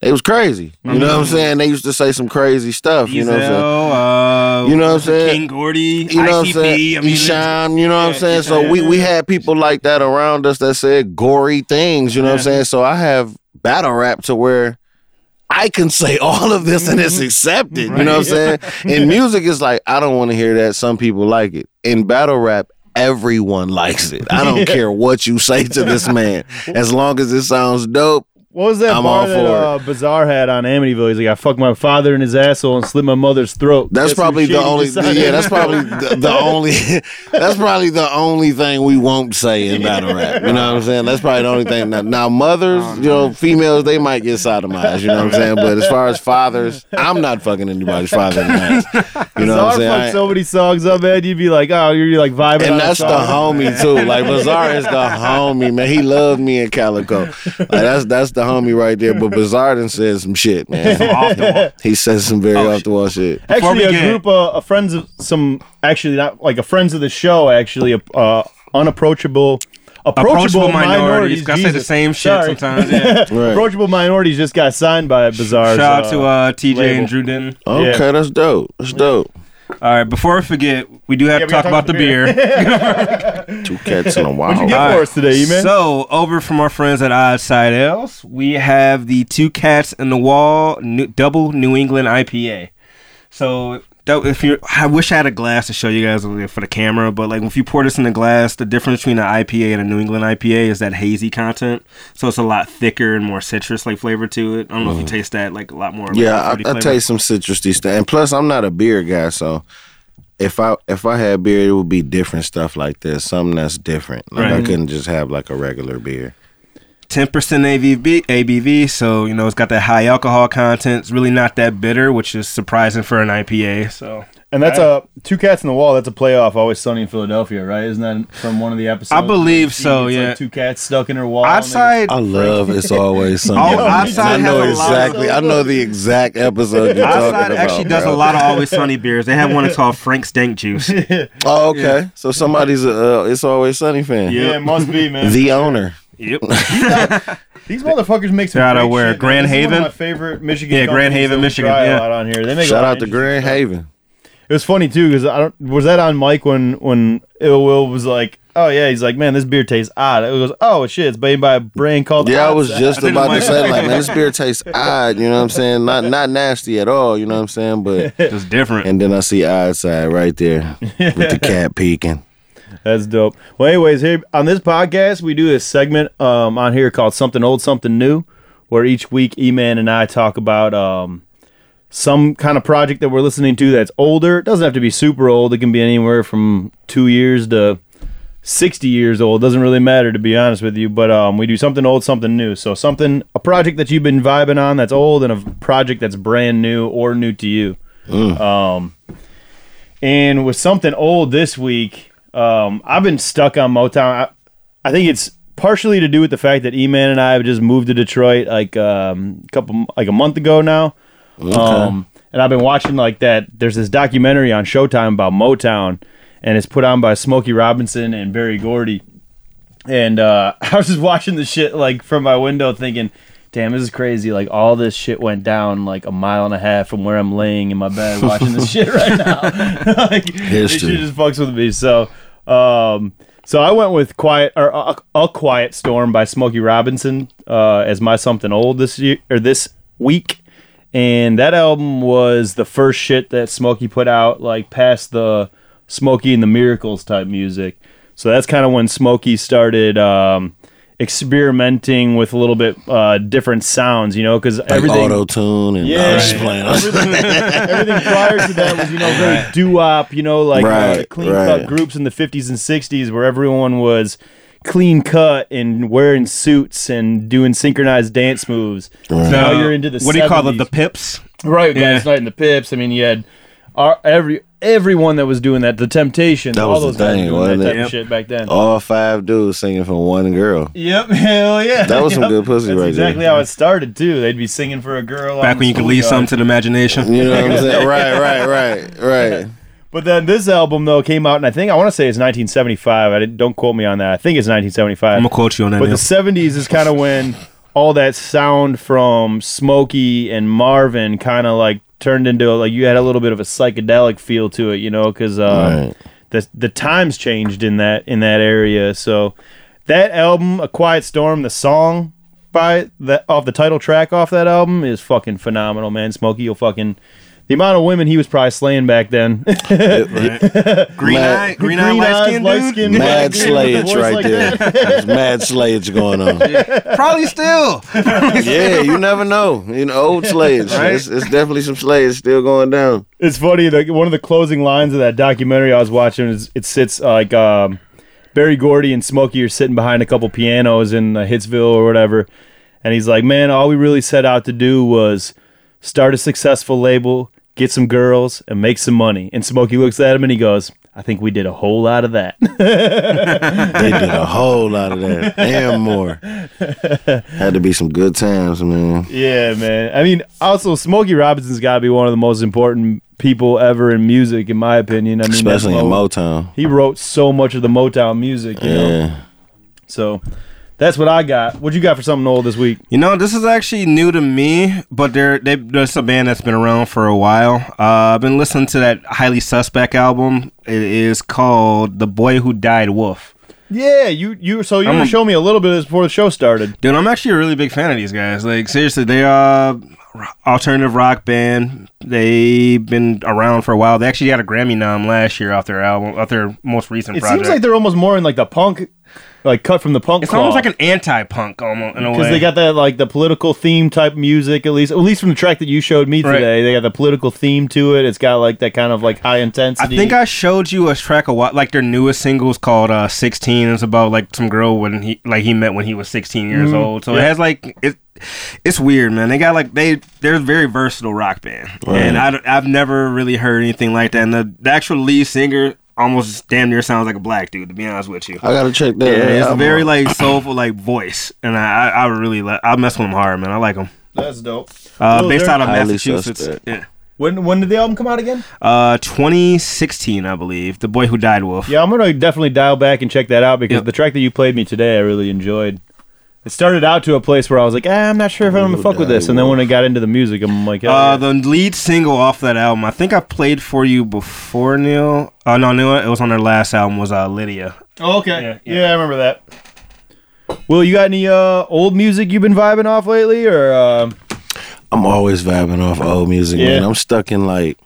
it was crazy. You know what I'm saying? They used to say some crazy stuff. You know what I'm saying? Uh, You know what I'm saying? King Gordy, You know what I'm saying? I mean, Esham, you know what I'm yeah, saying? So we, we had people like that around us that said gory things, you know what I'm saying? So I have battle rap to where I can say all of this and it's mm-hmm. accepted. You know what I'm saying? [LAUGHS] In music, is like, I don't want to hear that. Some people like it. In battle rap, everyone likes it. I don't [LAUGHS] care what you say to this man. As long as it sounds dope, What was that I'm bar all that for it. uh, Bizarre had on Amityville? He's like, I fucked my father in his asshole and slit my mother's throat. That's Guess who probably the only. decided- Yeah, that's probably the, the [LAUGHS] only. [LAUGHS] That's probably the only thing we won't say in battle rap. You know what I'm saying? That's probably the only thing. Now, now mothers, you know, females, they might get sodomized. You know what I'm saying? But as far as fathers, I'm not fucking anybody's father in the ass. You know what I'm saying? fucked I- so many songs up, man. You'd be like, oh, you're like vibing. and that's the homie too. Like [LAUGHS] Bizarre is the homie, man. He loved me in Calicoe. Like that's that's the homie right there. But [LAUGHS] Bizarre done said some shit, man. off the wall. He said some very Oh, off the wall shit. Before Actually, we a get- group of of friends of some, actually not like a friends of the show, actually, uh, unapproachable. Approachable, Approachable minorities. minorities. Gotta say the Jesus. same shit Sorry. sometimes. Yeah. [LAUGHS] Right. Approachable minorities just got signed by Bizarre. Shout out to uh, TJ label. and Drew Denton. Okay, Yeah. that's dope. That's dope. All right, before we forget, we do have Yeah, to talk gotta about the beer. Two cats in a What'd you get for right. us today, E-Man? So, over from our friends at Odd Side Ales, we have the Two Cats in the Wall new, Double New England IPA. So, that, if you, I wish I had a glass to show you guys for the camera, but like if you pour this in a glass, the difference between an IPA and a New England IPA is that hazy content. So it's a lot thicker and more citrus like flavor to it. I don't know if you taste that like a lot more. Mm. Yeah, fruity I, I taste some citrusy stuff, and plus, I'm not a beer guy, so if I if I had beer, it would be different stuff like this, something that's different. Like I Right. couldn't just have like a regular beer. 10% ABV, ABV, so you know it's got that high alcohol content. It's really not that bitter, which is surprising for an IPA. So And that's a Two Cats in the Wall. That's a playoff. Always Sunny in Philadelphia, right? Isn't that from one of the episodes? I believe It's so, like yeah. two cats stuck in her wall. outside, I love it's always sunny. Oh, Odd Side I know has a lot of- exactly. I know the exact episode you're talking Odd Side about. actually does bro. a lot of always [LAUGHS] sunny beers. They have one that's called Frank's Dank Juice. Oh, okay. So somebody's a uh, it's always sunny fan. Yeah, it must be, man. The owner. Yep. [LAUGHS] These motherfuckers make some Shout out great where? shit. Grand This is one of Haven? my favorite Michigan. Yeah, Grand Haven, Michigan, yeah. A lot on here. They make a Shout lot out to Grand stuff. Haven. It was funny too because I don't. Was that on Mike when when Ill Will was like, "Oh yeah," he's like, "Man, this beer tastes odd." It goes, "Oh shit, it's made by a brand called." Yeah, I was just [LAUGHS] Side." about to say like, man, this beer tastes odd. You know what I'm saying? Not not nasty at all. You know what I'm saying? But Just different. and then I see odd side right there with the [LAUGHS] cat peeking. That's dope. Well, anyways, here on this podcast, we do this segment um, on here called "Something Old, Something New," where each week E-Man and I talk about um, some kind of project that we're listening to that's older. It doesn't have to be super old. It can be anywhere from two years to sixty years old. Doesn't really matter, to be honest with you. But um, we do something old, something new. So something, a project that you've been vibing on that's old, and a project that's brand new or new to you. Um, and with something old this week, um, I've been stuck on Motown. I, I think it's partially to do with the fact that E-Man and I have just moved to Detroit like um, a couple like a month ago now. Um, and I've been watching like that. There's this documentary on Showtime about Motown, and it's put on by Smokey Robinson and Berry Gordy. And uh, [LAUGHS] I was just watching the shit like from my window, thinking, damn, this is crazy. Like all this shit went down like a mile and a half from where I'm laying in my bed [LAUGHS] watching this shit right now. [LAUGHS] like this History. shit just fucks with me. So, um, so I went with quiet or a, a quiet storm by Smokey Robinson uh, as my something old this year or this week. And that album was the first shit that Smokey put out, like past the Smokey and the Miracles type music. So that's kind of when Smokey started um, experimenting with a little bit uh, different sounds, you know, because Like everything. auto tune and Yeah, I'm playing. [LAUGHS] everything, everything prior to that was, you know, very doo-wop, you know, like uh, Right, clean cut groups in the 50s and 60s where everyone was clean cut and wearing suits and doing synchronized dance moves. The- Now you're into the what do you call it? The pips. Right, Yeah. guys, Knight and the Pips. I mean, you had our, every everyone that was doing that. The Temptations, That all was the those guys thing, were doing wasn't that it? type Yep. of shit back then. All five dudes singing for one girl. Yep, [LAUGHS] hell yeah. That was some Yep. good pussy That's right there. exactly how it started too. They'd be singing for a girl. Back on when you could leave schoolyard. something to the imagination. You know what I'm saying? [LAUGHS] right, right, right, right. [LAUGHS] But then this album though came out, and I think I want to say it's 1975. I didn't, don't quote me on that. I think it's 1975. I'm gonna quote you on that. But Neil. the 70s is kind of when all that sound from Smokey and Marvin kind of like turned into a, like you had a little bit of a psychedelic feel to it, you know, because uh, Right. the the times changed in that in that area. So that album, A Quiet Storm, the song by that off the title track off that album is fucking phenomenal, man. Smokey, you'll fucking the amount of women he was probably slaying back then. [LAUGHS] green Mad- eye, green eye, light skin, light dude. skin, Mad black dude with a slayage right like there. [LAUGHS] There's mad slayage going on. Probably still. [LAUGHS] Yeah, you never know. You know, old slayage. Right? It's, it's definitely some slayage still going down. It's funny. Like one of the closing lines of that documentary I was watching is it sits uh, like um, Berry Gordy and Smokey are sitting behind a couple pianos in uh, Hitsville or whatever, and he's like, "Man, all we really set out to do was start a successful label, get some girls, and make some money." And Smokey looks at him and he goes, "I think we did a whole lot of that." [LAUGHS] They did a whole lot of that and more. Had to be some good times, man. yeah, man. I mean, also Smokey Robinson's got to be one of the most important people ever in music, in my opinion. I mean, Especially in Motown. He wrote so much of the Motown music. You know? Yeah. So that's what I got. What you got for something old this week? You know, this is actually new to me, but they're they there's a band that's been around for a while. Uh, I've been listening to that highly suspect album. It is called "The Boy Who Died Wolf." Yeah, you you. So you I'm a- me a little bit of this before the show started. Dude, I'm actually a really big fan of these guys. Like seriously, they are alternative rock band. They've been around for a while. They actually got a Grammy nom last year off their album, off their most recent It project. seems like they're almost more in like the punk, like cut from the punk. it's almost like an anti-punk almost in a way. because they got that like the political theme type music at least at least from the track that you showed me Right. today. They got the political theme to it. It's got like that kind of like high intensity. I think I showed you a track of what like their newest single is called uh 16 it's about like some girl when he like he met when he was 16 years Mhm. old so it has like it it's weird man they got like they they're a very versatile rock band Right. and I, have never really heard anything like that and the, the actual lead singer almost damn near sounds like a black dude to be honest with you I gotta check that. yeah, it's a album very out. like soulful like voice and I I, I really like I mess with him hard man I like him. that's dope. uh, Well, based out of Massachusetts suspect. yeah. When when did the album come out again? uh 2016 I believe the boy who died wolf Yeah, I'm gonna definitely dial back and check that out because Yep. the track that you played me today, I really enjoyed. It started out to a place where I was like, ah, I'm not sure if I'm gonna fuck with this, and then when I got into the music, I'm like, hell Uh, yeah. the lead single off that album, I think I played for you before Neil. Oh no, Neil, it was on their last album. Was uh, Lydia? Oh, okay, Yeah, yeah, yeah. I remember that. Will you got any uh, old music you've been vibing off lately, or uh, I'm always vibing off old music, Yeah. man. I'm stuck in like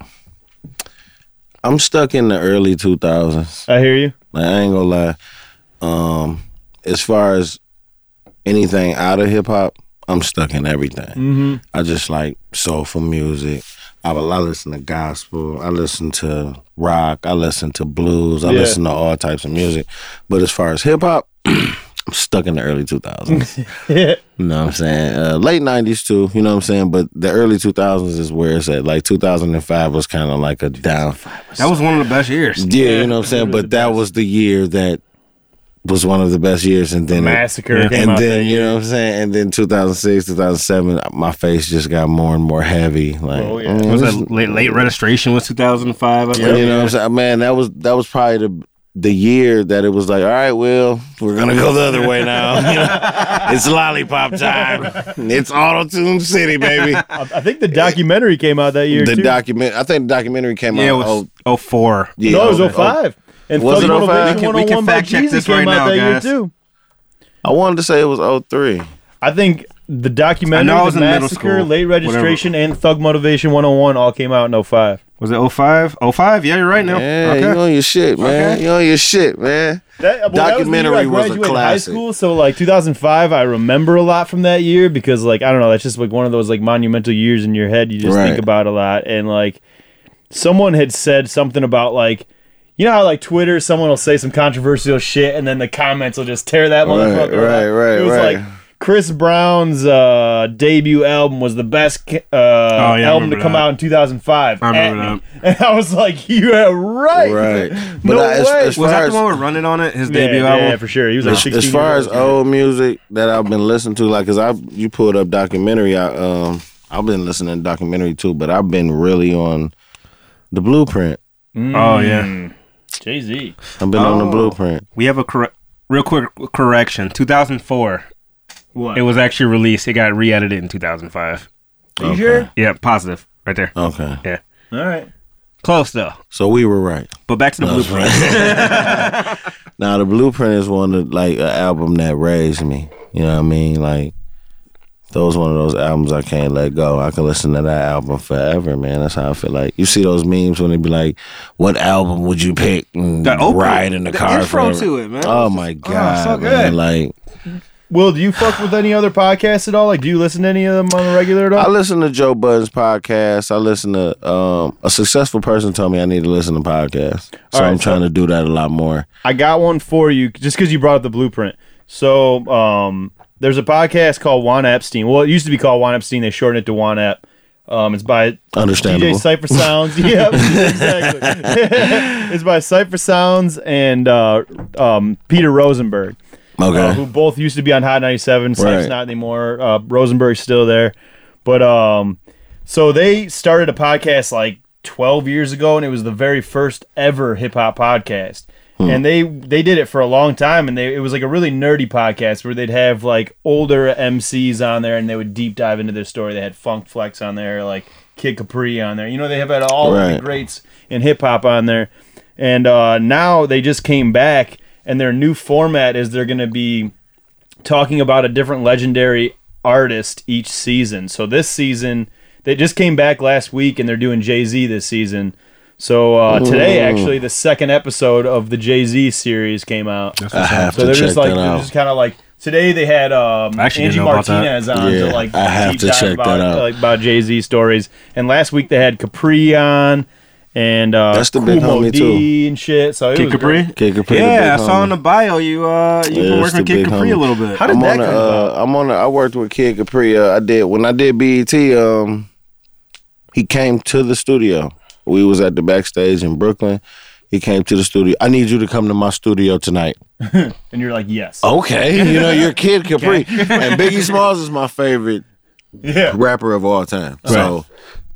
I'm stuck in the early 2000s. I hear you? Like I ain't gonna lie. Um, as far as anything out of hip hop, I'm stuck in everything. Mm-hmm. I just like soulful music. I, I listen to gospel. I listen to rock. I listen to blues. I Yeah. listen to all types of music. But as far as hip hop, [CLEARS THROAT] I'm stuck in the early 2000s. [LAUGHS] Yeah. You know what I'm saying? Uh, late 90s too, you know what I'm saying? But the early 2000s is where it's at. Like 2005 was kind of like a down. That was one of the best years. Yeah, you know what I'm saying? But that was the year that was one of the best years. And then, it- Massacre Yeah. and then, you know what I'm saying? And then 2006, 2007, my face just got more and more heavy. Like, Oh, yeah. mm, Was this- that late, late registration was 2005? I you think. know what I'm saying? Man, that was, that was probably the, the year that it was like, all right, well, we're gonna go the other way now. [LAUGHS] You know, it's lollipop time. It's auto tune city, baby. [LAUGHS] I, I think the documentary came out that year The too. document. I think the documentary came Yeah, it out. was 04. oh, yeah, no, it was oh, 05. And Was it 05? We can- we can 101 by fact check Jeezy this came right out now, guys. too. I wanted to say it was 03. I think the documentary, I know I was the in middle massacre, school, late registration, and Thug Motivation 101 all came out in 05. Was it 05? 05? Yeah, you're right now. Yeah, okay. you on your shit, man. Okay. You on your shit, man. That, well, that Documentary was, the year I was a graduated high classic. school, so like 2005, I remember a lot from that year because like I don't know, that's just like one of those like monumental years in your head. You just Right. think about a lot, and like someone had said something about like. You know how like Twitter, someone will say some controversial shit, and then the comments will just tear that motherfucker. right, up. right, It was right. like Chris Brown's uh, debut album was the best uh, Oh, yeah, album to come that. out in 2005. I remember at me. [LAUGHS] And I was like, [LAUGHS] "Yeah, right, Right. [LAUGHS] But no I- as- way." as Was that as- the one with Running on it? His yeah, debut yeah, album? yeah, for sure. He was like As, 16 as far years as old. old music that I've been listening to, like, cause I you pulled up documentary, I um I've been listening to documentary too, but I've been really on the Blueprint. Oh, yeah. Jay Z. I've been on the Oh. Blueprint. We have a correct, real quick correction. 2004. What? It was actually released. It got re-edited in 2005. Are you sure? Yeah, positive. Right there. Okay, Yeah. All right. Close though. so we were right. But back to the That's blueprint. [LAUGHS] Now the Blueprint is one of like an album that raised me. You know what I mean? Like those one of those albums I can't let go. I can listen to that album forever, man. That's how I feel like. You see those memes when they be like, "What album would you pick and The opening- ride in the, the car?" intro forever?" to it, man. Oh my just- oh, god, so man! good. Like Will, do you fuck with any other podcasts at all? Like, do you listen to any of them on the regular at all? I listen to Joe Budden's podcast. I listen to um, a successful person told me I need to listen to podcasts, so All right, I'm so- trying to do that a lot more. I got one for you just because you brought up the blueprint. So, um, there's a podcast called Juan Epstein. Well, it used to be called Juan Epstein. They shortened it to Juan Ep. Um, it's by Understandable. DJ Cipha Sounds. [LAUGHS] yeah, [LAUGHS] exactly. [LAUGHS] it's by Cipha Sounds and uh, um, Peter Rosenberg. Okay. uh, who both used to be on Hot 97. Sipes Right. not anymore. Uh, Rosenberg's still there. But um, so they started a podcast like 12 years ago, and it was the very first ever hip hop podcast. And they they did it for a long time, and they it was like a really nerdy podcast where they'd have like older MCs on there, and they would deep dive into their story. They had Funk Flex on there, like Kid Capri on there. You know, they have had all of the greats in hip hop on there. And uh, now they just came back, and their new format is they're going to be talking about a different legendary artist each season. So this season, they just came back last week, and they're doing Jay Z this season. So uh, today, Ooh. actually, the second episode of the Jay Z series came out. I have so to they're check just like that they're out. just kind of like today they had um, I actually Angie didn't know about that. Martinez on to like I have deep to dive check about, that out. like, about Jay Z stories. And last week they had Capri on and uh, That's the big Kool Moe homie, Dee and shit. So it Kid was Capri? great. Kid Capri, the Yeah, I big saw homie. in the bio you uh you've Yeah, been it's working with Kid big Capri homie. a little bit. How did I'm that on a, come uh, about? I'm on. A, I worked with Kid Capri. Uh, I did when I did BET. Um, he came to the studio. We was at the backstage in Brooklyn. He came to the studio. I need you to come to my studio tonight. [LAUGHS] And you're like, yes. Okay, you know you're Kid [LAUGHS] Capri, and Biggie [LAUGHS] Smalls is my favorite Yeah. rapper of all time. So.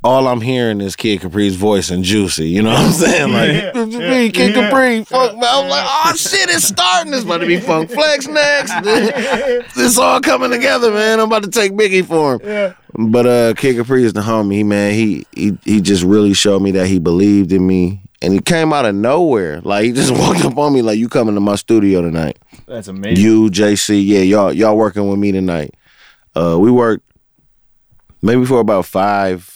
All I'm hearing is Kid Capri's voice and Juicy. You know what I'm saying? Like, Yeah. [LAUGHS] Kid Capri, funk. I'm like, oh shit, it's starting. It's about to be Funk Flex next. [LAUGHS] [LAUGHS] it's all coming together, man. I'm about to take Biggie for him. Yeah. But uh, Kid Capri is the homie, man. He he he just really showed me that he believed in me, and he came out of nowhere. Like he just walked up on me, like, "You coming to my studio tonight?" That's amazing. You, JC, yeah, y'all y'all working with me tonight. Uh, we worked maybe for about five,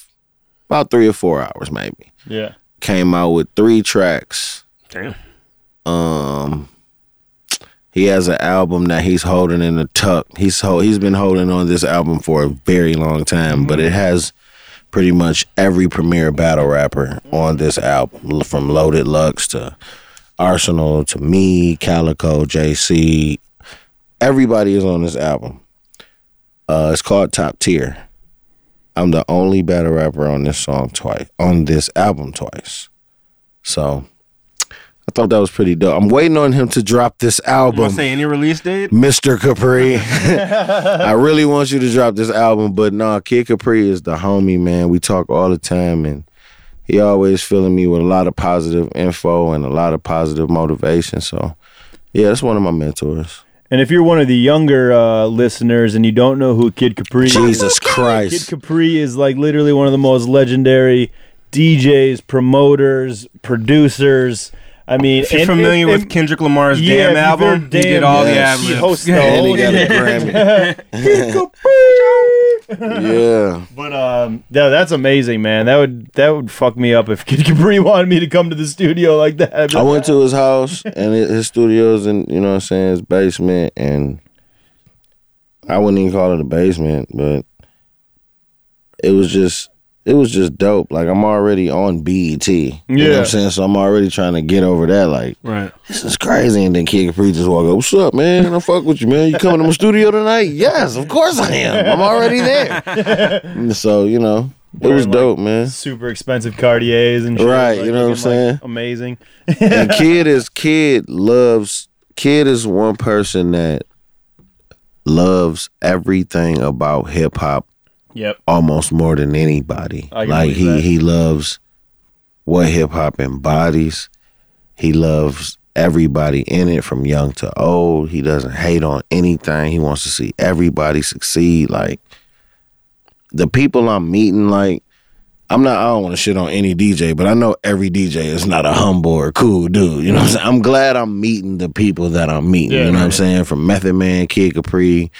about three or four hours, maybe. yeah. Came out with three tracks. Damn. Um, he has an album that he's holding in the tuck. He's ho- he's been holding on this album for a very long time, but it has pretty much every premier battle rapper on this album, from Loaded Lux to Arsenal to me, Calicoe, JC. Everybody is on this album. Uh, it's called Top Tier. I'm the only battle rapper on this song twice, on this album twice. So I thought that was pretty dope. I'm waiting on him to drop this album. You album. want say any release date? Mr. Capri. [LAUGHS] [LAUGHS] I really want you to drop this album, but nah, Kid Capri is the homie, man. We talk all the time and he always filling me with a lot of positive info and a lot of positive motivation. So, yeah, that's one of my mentors. And if you're one of the younger uh, listeners and you don't know who Kid Capri is, Jesus Christ. Kid Capri is like literally one of the most legendary DJs, promoters, producers. I mean, If you're and- familiar and- with Kendrick Lamar's Yeah, Damn album, heard he did all yes. the he ad hosts the And whole he got a Grammy. [LAUGHS] [LAUGHS] Yeah. But um, yeah, that's amazing, man. That would that would fuck me up if [LAUGHS] Kid Capri wanted me to come to the studio like that. I went to his house and his his studios and you know what I'm saying, his basement and I wouldn't even call it a basement, but it was just it was just dope. Like I'm already on BET. You know what Yeah. I'm saying? So I'm already trying to get over that. Like Right. this is crazy. And then Kid Capri just walk up, What's up, man? I fuck with you, man. You coming to my studio tonight? Yes, of course I am. I'm already there. [LAUGHS] So, you know, it was like, dope, man. super expensive Cartiers and shit. Right, like, you know what I'm looking, like, saying? amazing. and [LAUGHS] kid is kid loves kid is one person that loves everything about hip hop Yep. almost more than anybody. Like he that. he loves what hip hop embodies. He loves everybody in it from young to old. He doesn't hate on anything. He wants to see everybody succeed. Like the people I'm meeting, like I'm not I don't want to shit on any DJ, but I know every DJ is not a humble or cool dude. You know what I'm saying? I'm glad I'm meeting the people that I'm meeting. Yeah, you know what I'm saying? From Method Man, Kid Capri,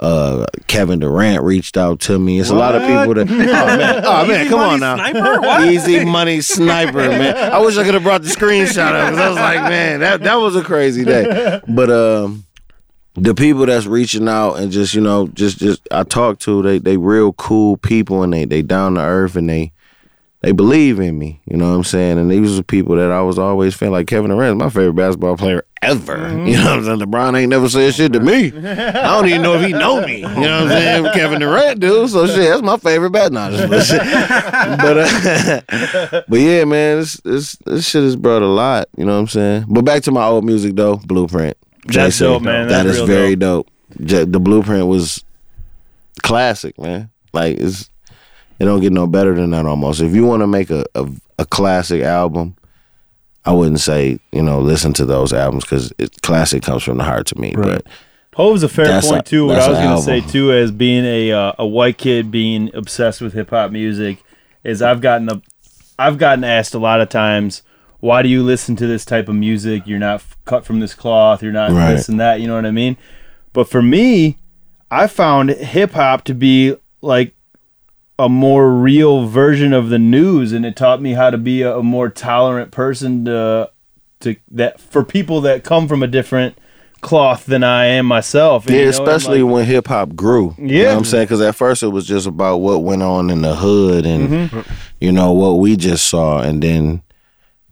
uh, Kevin Durant reached out to me. It's a lot of people that. Oh man, [LAUGHS] oh, man come on now. Sniper? Easy money sniper, man. I wish I could have brought the screenshot up because I was like, man, that that was a crazy day. But um, the people that's reaching out and just you know just just I talk to they they real cool people and they they down to earth and they they believe in me. You know what I'm saying? And these are people that I was always feeling like Kevin Durant is my favorite basketball player ever. [LAUGHS] You know what I'm saying? LeBron ain't never said shit to me. I don't even know if he know me. You know what I'm saying? Kevin Durant do. So shit, that's my favorite bat. Nah, just [LAUGHS] but uh, [LAUGHS] but yeah, man, this this this shit has brought a lot. You know what I'm saying? But back to my old music though, Blueprint. That's Jason, dope, man. That That's very dope. J- the Blueprint was classic, man. Like it's it don't get no better than that almost. If you want to make a, a a classic album, I wouldn't say you know listen to those albums because classic comes from the heart to me. But Hove's a fair point a- too. What I was gonna say too, as being a uh, a white kid being obsessed with hip hop music, is I've gotten a, I've gotten asked a lot of times, why do you listen to this type of music? You're not f- cut from this cloth. You're not Right. this and that. You know what I mean? But for me, I found hip hop to be like a more real version of the news, and it taught me how to be a, a more tolerant person to to that for people that come from a different cloth than I am myself. And, yeah, you know, especially like, when hip hop grew. You know Yeah. what I'm saying? Because at first it was just about what went on in the hood and, Mm-hmm. you know, what we just saw. And then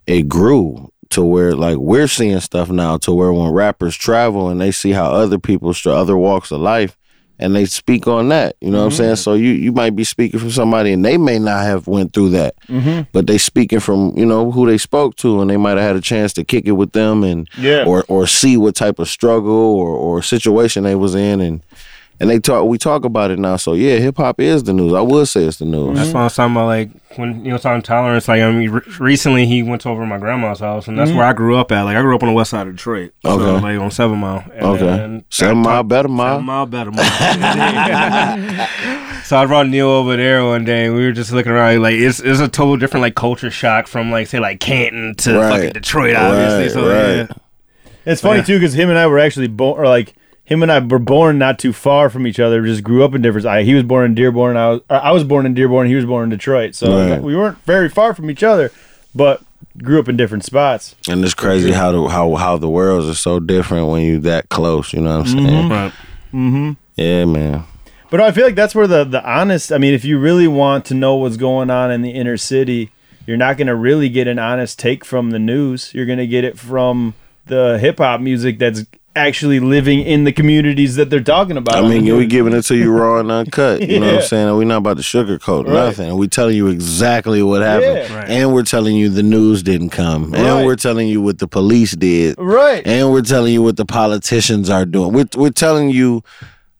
it grew to where, like, we're seeing stuff now to where when rappers travel and they see how other people, other walks of life, and they speak on that. You know what I'm Mm-hmm. saying? So you you might be speaking from somebody and they may not have went through that, Mm-hmm. but they speaking from you know who they spoke to, and they might have had a chance to kick it with them and Yeah. or or see what type of struggle or or situation they was in and. And they talk, we talk about it now. So yeah, hip hop is the news. I would say it's the news. That's what I was talking about. Like when you know talking tolerance. Like I mean, re- recently he went over to my grandma's house, and that's mm-hmm. where I grew up at. Like I grew up on the west side of Detroit. So, Okay. like on Seven Mile. And Okay. then- Seven mile, better mile. Seven mile, better mile. [LAUGHS] so I brought Neil over there one day, and we were just looking around. Like it's it's a total different like culture shock from like say like Canton to Right. fucking Detroit, obviously. Right, so right. yeah. It's funny Yeah. too because him and I were actually born, or like him and I were born not too far from each other. Just grew up in different. I, he was born in Dearborn. I was I was born in Dearborn. He was born in Detroit. So Right. we weren't very far from each other, but grew up in different spots. And it's crazy how the how how the worlds are so different when you that close. You know what I'm saying? Right. Mm-hmm. Yeah, man. But I feel like that's where the the honest. I mean, if you really want to know what's going on in the inner city, you're not going to really get an honest take from the news. You're going to get it from the hip hop music that's actually living in the communities that they're talking about. I mean, we're giving it to you raw and uncut. You know what I'm saying? We're not about to sugarcoat Right. nothing. We're telling you exactly what happened, Yeah. Right. and we're telling you the news didn't come, Right. and we're telling you what the police did, right. and we're telling you what the politicians are doing. We're we're telling you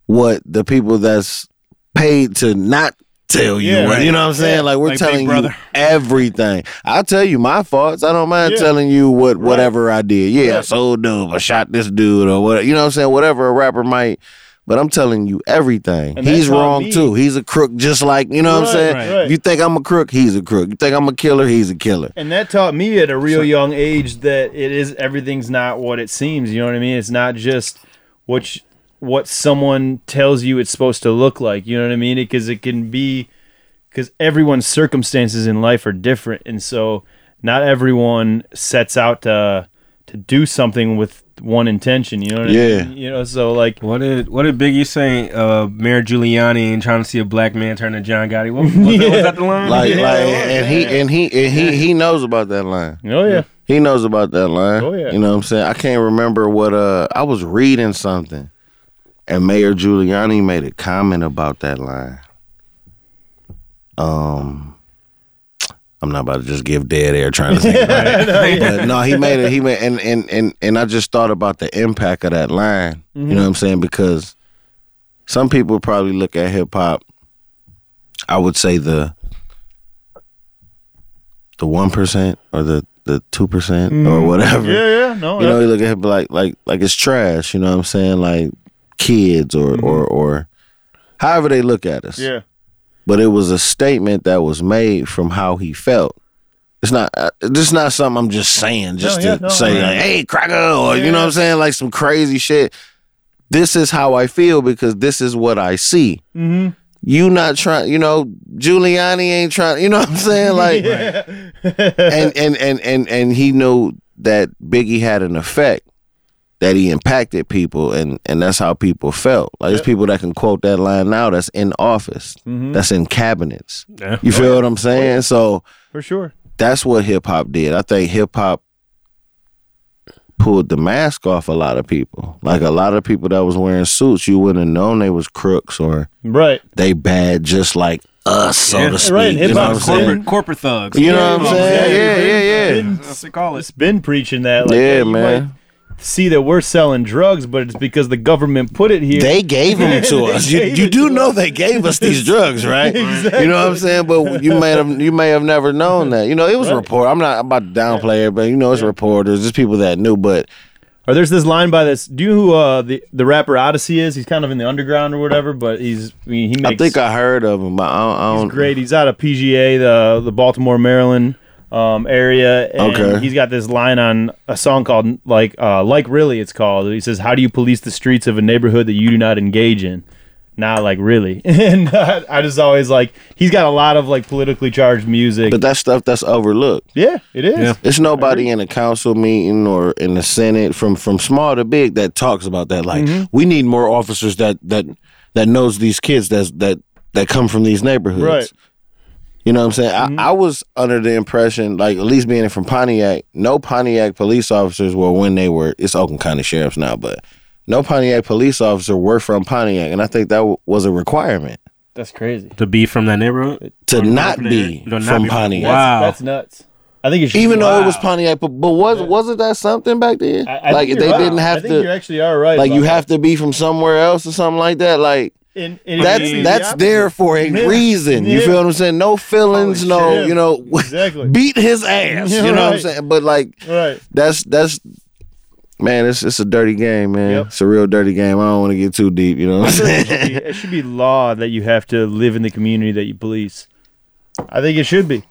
what the people that's paid to not tell you Yeah, right. You know what I'm saying? Yeah, Like we're like telling you everything. I'll tell you my faults. I don't mind Yeah. telling you what whatever I did. Yeah, I Right. sold dope. I shot this dude or what. You know what I'm saying? Whatever a rapper might. But I'm telling you everything. And He's wrong me- too. He's a crook, just like you know what I'm saying. right. If you think I'm a crook, he's a crook. You think I'm a killer, he's a killer. And that taught me at a real young age that it is everything's not what it seems. You know what I mean? It's not just what sh- what someone tells you it's supposed to look like. You know what I mean? Because it can be because everyone's circumstances in life are different, and so not everyone sets out to to do something with one intention. You know what Yeah. I mean? You know, so like What did what did Biggie say? Uh, Mayor Giuliani ain't trying to see a black man turn to John Gotti. What, was, that, was that the line? Like, Yeah, like, and he and he and he he knows about that line. oh yeah, He knows about that line. Oh, yeah. You know what I'm saying? I can't remember what uh I was reading something and Mayor Giuliani made a comment about that line. Um I'm not about to just give dead air trying to think about it. But no, he made it he made and, and and and I just thought about the impact of that line. You know what I'm saying? Because some people probably look at hip hop, I would say the the one percent or the the two percent or whatever. yeah, yeah. No, You know, you look at it like like like it's trash. You know what I'm saying? Like kids or or or however they look at us. yeah. But it was a statement that was made from how he felt. It's not. Uh, this is not something I'm just saying just No, yeah, to no, say like, "Hey, cracker," or you know what I'm saying, like some crazy shit. This is how I feel because this is what I see. Mm-hmm. You not trying, you know, Giuliani ain't trying. You know what I'm saying? [LAUGHS] Like, and and and and and he knew that Biggie had an effect that he impacted people and and that's how people felt like there's people that can quote that line now that's in office Mm-hmm. that's in cabinets Yeah. you feel what i'm saying so for sure. that's what hip-hop did i think hip-hop pulled the mask off a lot of people like a lot of people that was wearing suits you wouldn't have known they was crooks or Right. they bad just like us so Yeah. to speak Right, you know what i'm hip-hop's saying corporate corporate thugs. you know what i'm saying yeah exactly. yeah yeah Been- That's what they call it. It's been preaching that. Like, yeah you man might See that we're selling drugs, but it's because the government put it here. They gave them to [LAUGHS] us. You, you do know us. they gave us these drugs, right? [LAUGHS] Exactly. You know what I'm saying? But you may have you may have never known that. You know, it was a report. I'm not about to downplay it, but you know, it's reporters, just people that knew. But Or there's this line by this. Do you know who uh, the the rapper Oddisee is? He's kind of in the underground or whatever, but he's I mean, he makes. I think I heard of him. But I don't. I he's don't great. He's out of PGA, the the Baltimore, Maryland um, area. And Okay. He's got this line on a song called like uh, like really it's called. He says, "How do you police the streets of a neighborhood that you do not engage in?" Not like really, [LAUGHS] and uh, I just always like he's got a lot of like politically charged music. But that stuff that's overlooked. yeah, it is. Yeah. It's nobody in a council meeting or in the Senate from from small to big that talks about that. Like Mm-hmm. we need more officers that that that knows these kids that that that come from these neighborhoods. Right. You know what I'm saying? I, mm-hmm. I was under the impression, like at least being from Pontiac, no Pontiac police officers were when they were. It's Oakland County sheriffs now, but no Pontiac police officer were from Pontiac, and I think that w- was a requirement That's crazy. To be from that neighborhood. to Or not be? To not from be from- Pontiac. Wow. That's, that's nuts. I think it should Even be- though it was Pontiac, but, but was wasn't that something back then? I, I like think they you're right. didn't have I think you to, actually are right. like you about have to be from somewhere else or something like that. Like In, in, that's the that's opposite. there for a Yeah. reason. You Yeah. feel what I'm saying? No feelings, Holy no, shit. you know, [LAUGHS] Exactly. beat his ass. You know what I'm saying? But like Right. that's that's man, it's it's a dirty game, man. Yep. It's a real dirty game. I don't want to get too deep. You know what I'm it, should be, saying? it should be law that you have to live in the community that you police. I think it should be.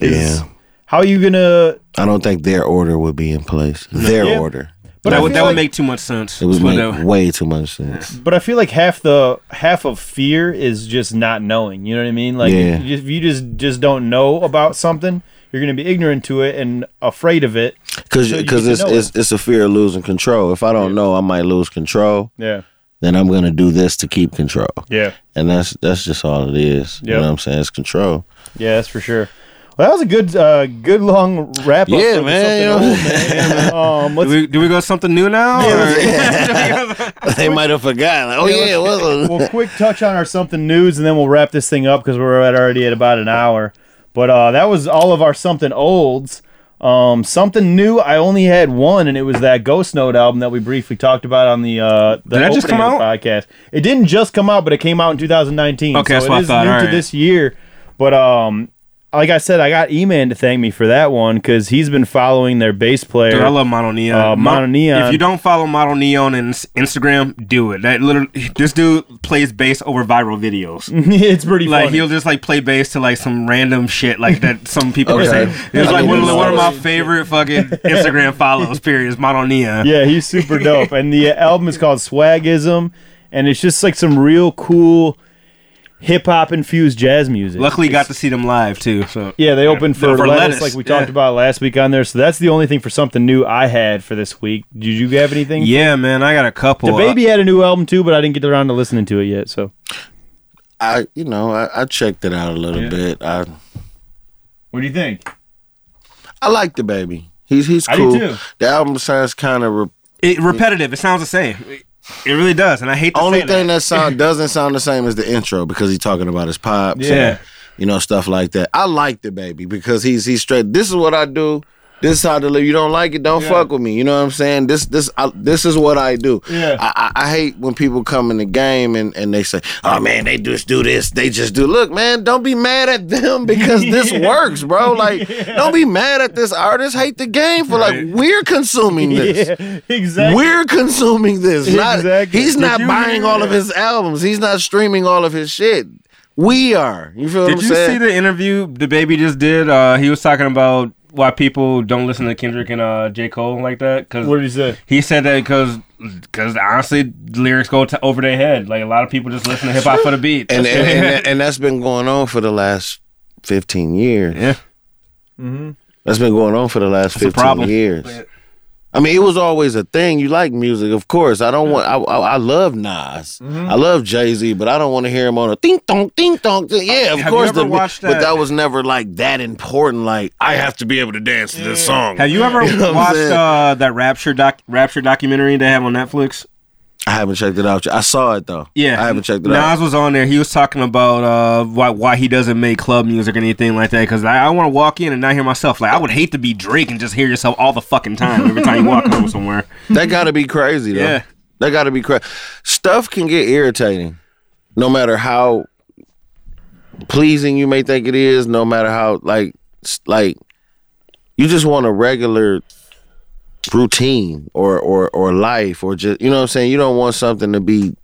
yeah, How are you gonna? I don't think their order would be in place. Their Yeah. order. But that would that like- would make too much sense. It would make that- way too much sense. But I feel like half the half of fear is just not knowing. You know what I mean? Like Yeah. if, you just, if you just just don't know about something, you're gonna be ignorant to it and afraid of it. Because So because get to it's, know it's it's a fear of losing control. If I don't know, I might lose control. Yeah. Then I'm gonna do this to keep control, Yeah. and that's that's just all it is. You know what I'm saying? It's control. Yeah, that's for sure. Well, that was a good, uh, good long wrap up. Yeah, for man, you know. old, man. um, Do we, do we go something new now? or- [LAUGHS] they might have forgotten. Like, oh yeah, it was a- we'll quick touch on our something news, and then we'll wrap this thing up because we're at already at about an hour. But uh, that was all of our something olds. Um, something new. I only had one, and it was that Ghost Note album that we briefly talked about on the uh, the Did just opening come of the podcast. It didn't just come out, but it came out in 2019. Okay, so that's it what I thought. new All to right. this year. But um, like I said, I got E-Man to thank me for that one because he's been following their bass player. Dude, I love MonoNeon. Uh, MonoNeon. If you don't follow MonoNeon on Instagram, do it. That literally, this dude plays bass over viral videos. [LAUGHS] it's pretty like funny. he'll just like play bass to like some random shit like that. Some people are saying it's like mean, one of, it's one of my [LAUGHS] favorite fucking Instagram follows. Period. Is MonoNeon. yeah, he's super dope. And the album is called Swagism, and it's just like some real cool hip hop infused jazz music. Luckily, got to see them live too. So Yeah, they opened for, For lettuce, Lettuce, like we yeah. talked about last week on there. So that's the only thing for something new I had for this week. Did you have anything? yeah, man, I got a couple. DaBaby uh, had a new album too, but I didn't get around to listening to it yet. So I, you know, I, I checked it out a little bit. I, what do you think? I like DaBaby. He's he's I do cool. too. The album sounds kind of. Re- it, repetitive. It sounds the same. It really does, and I hate to only thing that. that sound [LAUGHS] doesn't sound the same as the intro because he's talking about his pops. Yeah. and, you know stuff like that. I like DaBaby because he's he's straight. This is what I do. This is how to live. You don't like it, don't fuck with me. You know what I'm saying? This this I, this is what I do. Yeah. I, I, I hate when people come in the game and, and they say, "Oh man, they just do this. They just do." Look, man, don't be mad at them [LAUGHS] because this [LAUGHS] works, bro. Like, don't be mad at this artist. Hate the game for like we're consuming [LAUGHS] this. Yeah, exactly. We're consuming this. Not Exactly. he's Did not buying all of his albums. He's not streaming all of his shit. We are. You feel what Did you saying? see the interview DaBaby just did? Uh, he was talking about why people don't listen to Kendrick and uh, J Cole like that. Cause What did he say? he said that because because honestly, the lyrics go to over their head. Like a lot of people just listen to hip hop for the beat. and, and, and and that's been going on for the last 15 years. yeah, That's been going on for the last a 15 problem. years. I mean, it was always a thing. You like music, of course. I don't want. I I, I love Nas. Mm-hmm. I love Jay Z, but I don't want to hear him on a ding dong ding dong. Yeah, of Have course. the, watched But that- that was never like that important. Like I have to be able to dance to this song. have you ever [LAUGHS] You know watched uh, that Rapture doc Rapture documentary they have on Netflix? I haven't checked it out. Yet. I saw it though. Yeah, I haven't checked it Nas out. Nas was on there. He was talking about uh, why why he doesn't make club music or anything like that. Because I, I want to walk in and not hear myself. Like I would hate to be Drake and just hear yourself all the fucking time every time you walk home somewhere. [LAUGHS] That got to be crazy though. Yeah. That got to be crazy. Stuff can get irritating, no matter how pleasing you may think it is. No matter how like like you just want a regular routine or or or life or just you know what I'm saying. You don't want something to be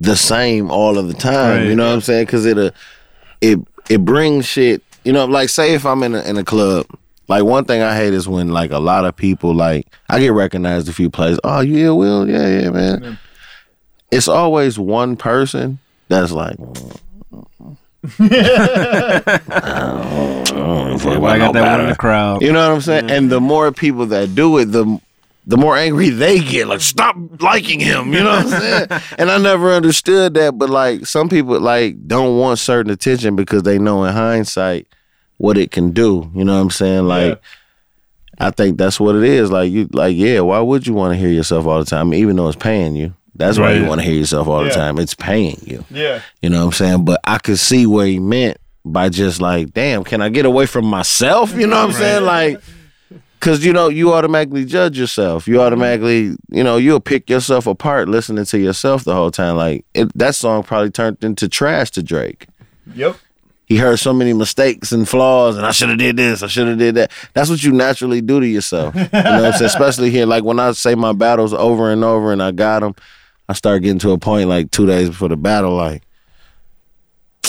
the same all of the time. Right. You know what I'm saying? Because it it it brings shit. You know, like say if I'm in a, in a club. Like one thing I hate is when like a lot of people like I get recognized a few places. Oh, you ill will? Yeah, yeah, man. It's always one person that's like, mm, [LAUGHS] I don't know if Yeah, I got that one in the crowd. You know what I'm saying? And the more people that do it, the the more angry they get. Like, stop liking him. You know what I'm saying? [LAUGHS] and I never understood that. But like, some people like don't want certain attention because they know in hindsight what it can do. You know what I'm saying? Like. I think that's what it is. Like you, like yeah. Why would you want to hear yourself all the time, even though it's paying you? That's why you want to hear yourself all the time. It's paying you. Yeah. You know what I'm saying? But I could see what he meant by just like, damn, can I get away from myself? You know what I'm saying? Like, cause you know, you automatically judge yourself. You mm-hmm. automatically, you know, you'll pick yourself apart listening to yourself the whole time. Like it, that song probably turned into trash to Drake. Yep. He heard so many mistakes and flaws, and I should have did this, I should have did that. That's what you naturally do to yourself. You know what I'm saying? [LAUGHS] Especially here, like when I say my battles over and over, and I got them, I start getting to a point like two days before the battle, like,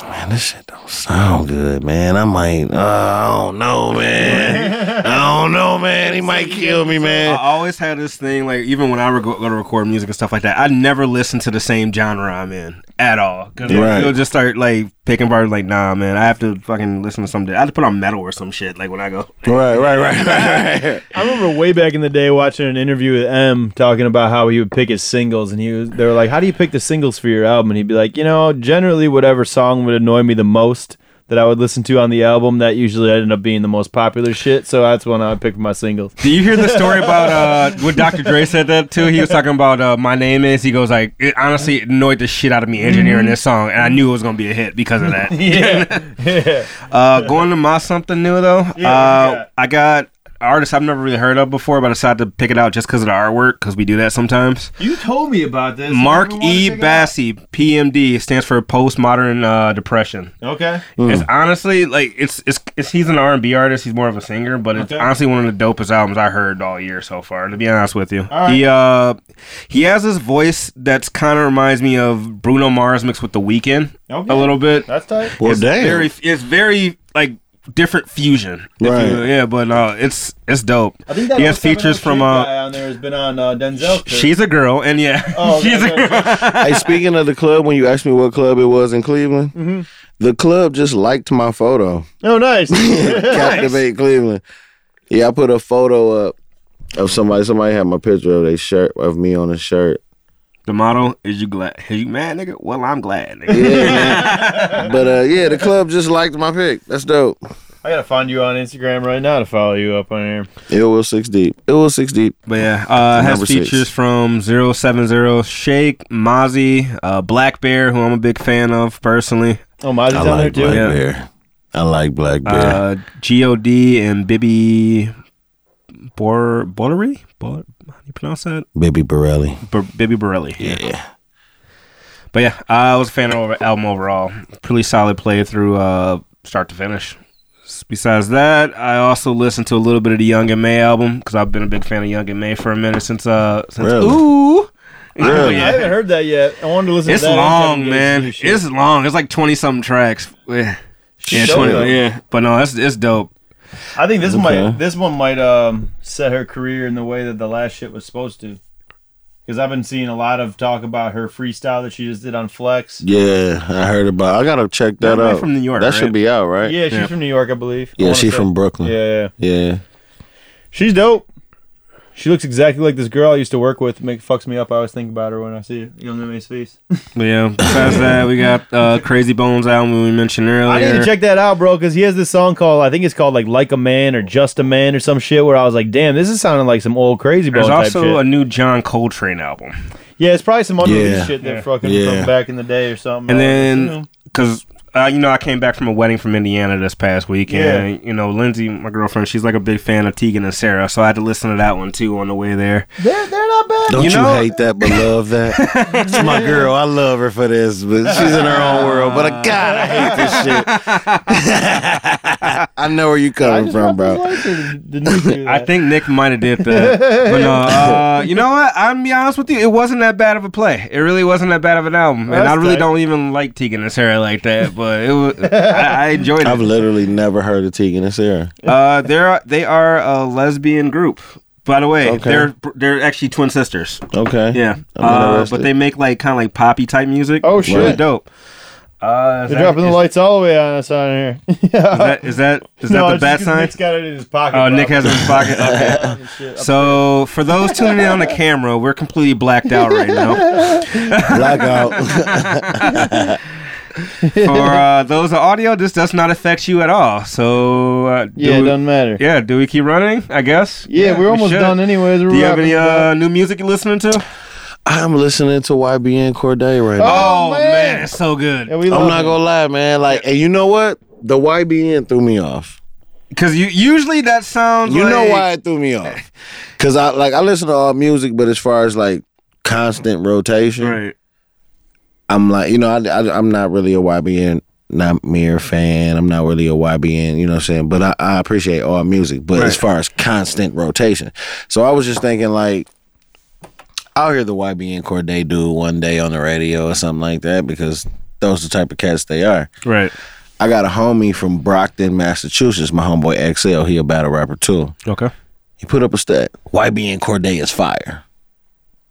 man, this shit don't sound good, man. I might, uh, I don't know, man. I don't know, man. He might kill me, man. I always had this thing, like even when I would go, go to record music and stuff like that, I never listen to the same genre I'm in at all. Because Right. it'll just start like picking apart. Like, nah, man, I have to fucking listen to something. I have to put on metal or some shit. Like when I go, Right, right, right, [LAUGHS] right. I remember way back in the day watching an interview with Em talking about how he would pick his singles, and he was they were like, "How do you pick the singles for your album?" And he'd be like, "You know, generally whatever song would annoy me the most that I would listen to on the album, that usually ended up being the most popular shit. So that's when I would pick for my singles." Do you hear the story about uh what Dr. Dre said that too? He was talking about uh, my name is. He goes like, it honestly annoyed the shit out of me engineering this song, and I knew it was gonna be a hit because of that. [LAUGHS] yeah, [LAUGHS] yeah. Uh, going to my something new though. Yeah, uh, got? I got artist I've never really heard of before, but I decided to pick it out just because of the artwork, because we do that sometimes. You told me about this. Mark E. Bassy, PMD, stands for Postmodern uh, Depression. Okay. It's honestly like it's, it's it's he's an R and B artist. He's more of a singer, but it's Okay. honestly one of the dopest albums I heard all year so far. To be honest with you, All right. he uh he has this voice that's kind of reminds me of Bruno Mars mixed with The Weeknd Okay. a little bit. That's tight. Well, it's damn. very it's very like different fusion. Right. you- yeah, but uh, it's it's dope. I think that he has features from uh. guy on there has been on uh, Denzel. too. She's a girl, and yeah, Oh, [LAUGHS] okay, she's a okay, girl. hey, speaking of the club, when you asked me what club it was in Cleveland, Mm-hmm. the club just liked my photo. Oh, nice. [LAUGHS] Captivate Cleveland. Yeah, I put a photo up of somebody. Somebody had my picture of their shirt of me on a shirt. The motto is you glad? Are you mad, nigga? Well, I'm glad. Nigga. Yeah, man. [LAUGHS] but uh, yeah, the club just liked my pick. That's dope. I gotta find you on Instagram right now to follow you up on here. It was six deep. It was six deep. But yeah, uh, has Number six. features from 070 Shake, Mozzy, uh, Black Bear, who I'm a big fan of personally. Oh, Mozzy's I on there too. Black Yeah. Bear. I like Black Bear. Uh, God and Bibby Bor Borelli. Bor- how do you pronounce that? Baby Borelli. Bor- Bibby Borelli. Yeah. But yeah, I was a fan of the album overall. Pretty solid playthrough, uh, start to finish. Besides that, I also listened to a little bit of the Young M.A. album because I've been a big fan of Young M.A. for a minute since uh since Really? Ooh. Really? I haven't heard that yet. I wanted to listen It's to that. It's long, man. guys do shit. It's long. It's like twenty something tracks. Yeah, yeah, 20, yeah. But no, that's it's dope. I think this Okay. might this one might um set her career in the way that the last shit was supposed to. Because I've been seeing a lot of talk about her freestyle that she just did on Flex. Yeah, I heard about. I gotta check that out. from New York, That right? should be out, right? Yeah, she's Yeah. from New York, I believe. Yeah, wanna she's from Brooklyn. Yeah, yeah. Yeah. She's dope. She looks exactly like this girl I used to work with. Make fucks me up. I always think about her when I see her Young M.A.'s face. [LAUGHS] But yeah. Besides that, we got uh, Krayzie Bone's album we mentioned earlier. I need to check that out, bro, because he has this song called I think it's called like Like a Man or Just a Man or some shit. Where I was like, damn, this is sounding like some old Krayzie Bone's. There's type also shit. a new John Coltrane album. yeah, it's probably some unreleased Yeah. shit that Yeah. fucking Yeah. from back in the day or something. And I then, assume. because uh, you know, I came back from a wedding from Indiana this past week, and you know, Lindsay, my girlfriend, she's like a big fan of Tegan and Sara, so I had to listen to that one too on the way there. they're they're not bad. Don't you, You hate that but love that? [LAUGHS] it's my girl. I love her for this, but she's in her own world. But uh, God, I hate this shit. [LAUGHS] [LAUGHS] I know where you I coming just from, bro. his license. Didn't he do I think Nick might have did that, but no, uh, you know what? I'm gonna be honest with you, it wasn't that bad of a play. It really wasn't that bad of an album, and That's I really tight. don't even like Tegan and Sara like that, but it was. I, I enjoyed [LAUGHS] it. I've literally never heard of Tegan and Sara. Uh, they're they are a lesbian group. By the way, Okay. they're they're actually twin sisters. Okay. Yeah, I'm uh, interested. but they make like kind of like poppy type music. Oh, It's shit. really dope. Uh, is They're that- dropping the is- lights all the way on us on here. [LAUGHS] Is that is that is no, that the it's bad sign? Nick's got it in his pocket. Oh, bro. Nick has it in his pocket. [LAUGHS] Okay. Shit. So for those tuning in on the camera, we're completely blacked out right now. Blackout. For [LAUGHS] uh, those of audio, this does not affect you at all. So uh, do yeah, it we- doesn't matter. yeah, do we keep running? I guess. Yeah, we're almost should. done anyways. We're Do you have any uh, new music you're listening to? I'm listening to YBN Cordae right now. Oh, Oh, man. man. it's so good. Yeah, we I'm not it. gonna lie, man. Like, and you know what? The YBN threw me off. Because you usually that sounds. You know why it threw me off? Cause I like I listen to all music, but as far as like constant rotation, Right. I'm like, you know, I, I am not really a YBN Nahmir fan. I'm not really a YBN, you know what I'm saying? But I, I appreciate all music. But as far as constant rotation, so I was just thinking like. I'll hear the YBN Cordae dude one day on the radio or something like that because those are the type of cats they are. Right. I got a homie from Brockton, Massachusetts, my homeboy XL. He a battle rapper too. Okay. He put up a stat. YBN Cordae is fire.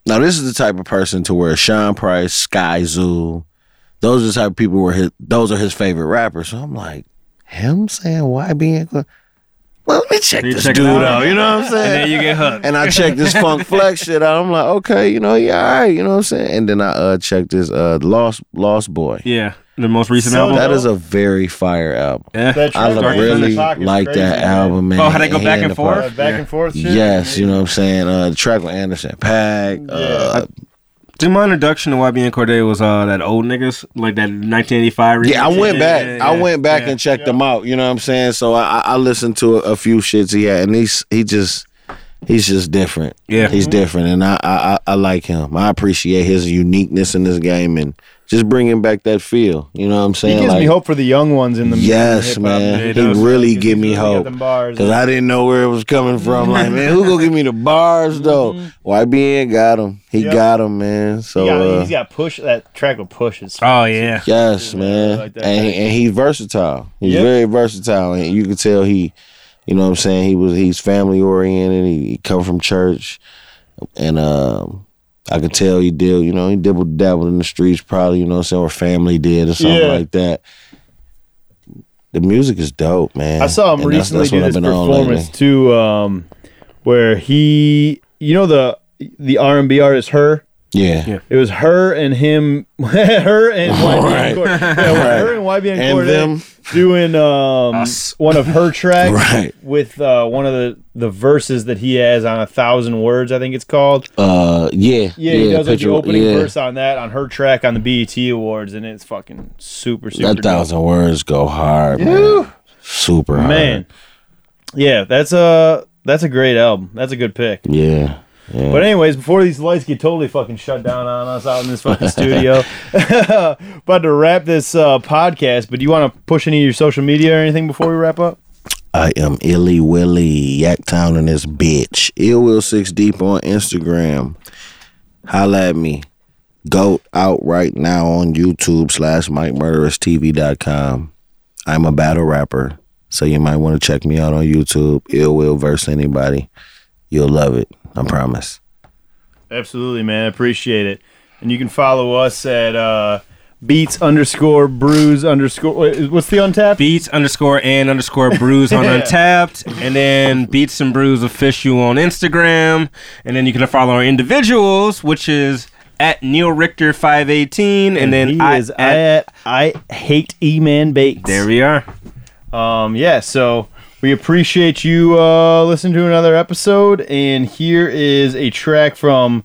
Now this is the type of person to where Sean Price, Skyzoo, those are the type of people where his those are his favorite rappers. So I'm like, him saying YBN Cordae. Well, let me check You this check dude out. out. You know what I'm saying? And then you get hooked. And I check this Funk [LAUGHS] Flex shit out. I'm like, okay, you know, yeah, all right, you know what I'm saying. And then I uh check this uh Lost Lost Boy. Yeah. The most recent So album. That is a very fire album. yeah. That I really in the pocket's like that album, man. Oh, how they go back Hand and forth? Uh, back Yeah. and forth shit. Yes, you know what I'm saying. Uh, the track with Anderson .Paak. Uh, Dude, my introduction to YBN Cordae was uh that old niggas like that 1985. Yeah, I went back. Yeah, I went back yeah. and checked them out. You know what I'm saying? So I, I I listened to a, a few shits he had, and he's he just he's just different. Yeah. he's different, and I, I I- I like him. I appreciate his uniqueness in this game and just bringing back that feel. You know what I'm saying? He saying? gives me hope for the young ones in the Yes, man. He He does. really He's give me really hope. them bars. Cause I didn't know where it was coming from. Like, man, who gonna give me the bars though? YBN got him. He Yep. got him, man. So He got, uh, he's got push. That track will push. Is Oh yeah. Yes, man. like and, he- and he's versatile. He's Yep. very versatile, and you can tell he, you know, what I'm saying he was he's family oriented. He, he come from church, and um, I could tell he did. You know, he dibble dabbled in the streets, probably. You know, what I'm saying or family did or something Yeah. like that. The music is dope, man. I saw him And recently that's do what this been on lately. performance too, um, where he, you know, the the R and B artist her. Yeah. Yeah. It was her and him, [LAUGHS] her and [LAUGHS] YBN Right. Cordae. Yeah, her and YBN And Cordae them. Doing um, one of her [LAUGHS] tracks Right. with uh, one of the, the verses that he has on a thousand words. I think it's called. Uh, yeah, Yeah, he does like the opening yeah. verse on that on her track on the BET Awards, and it's fucking super super. That dope. thousand words go hard, man. Super hard. man. Yeah, that's a that's a great album. That's a good pick. Yeah. Yeah. But anyways, before these lights get totally fucking shut down on us out in this fucking studio, [LAUGHS] about to wrap this uh, podcast. But do you want to push any of your social media or anything before we wrap up? I am Illy Willy, Yaktown in this bitch. Ill Will Six Deep on Instagram. Holla at me. Goat out right now on YouTube slash MikeMurderousTV.com. I'm a battle rapper, so you might want to check me out on YouTube. Ill Will versus anybody. You'll love it. I promise. Absolutely, man. I appreciate it. And you can follow us at uh, beats underscore brews underscore. What's the untapped? Beats underscore and underscore brews on [LAUGHS] Untappd, and then Beats and Brews official on Instagram, and then you can follow our individuals, which is at Neil Richter five eighteen, and, then he I is at, I I hate E Man Bates. there we are. Um, yeah, so we appreciate you uh, listening to another episode, and here is a track from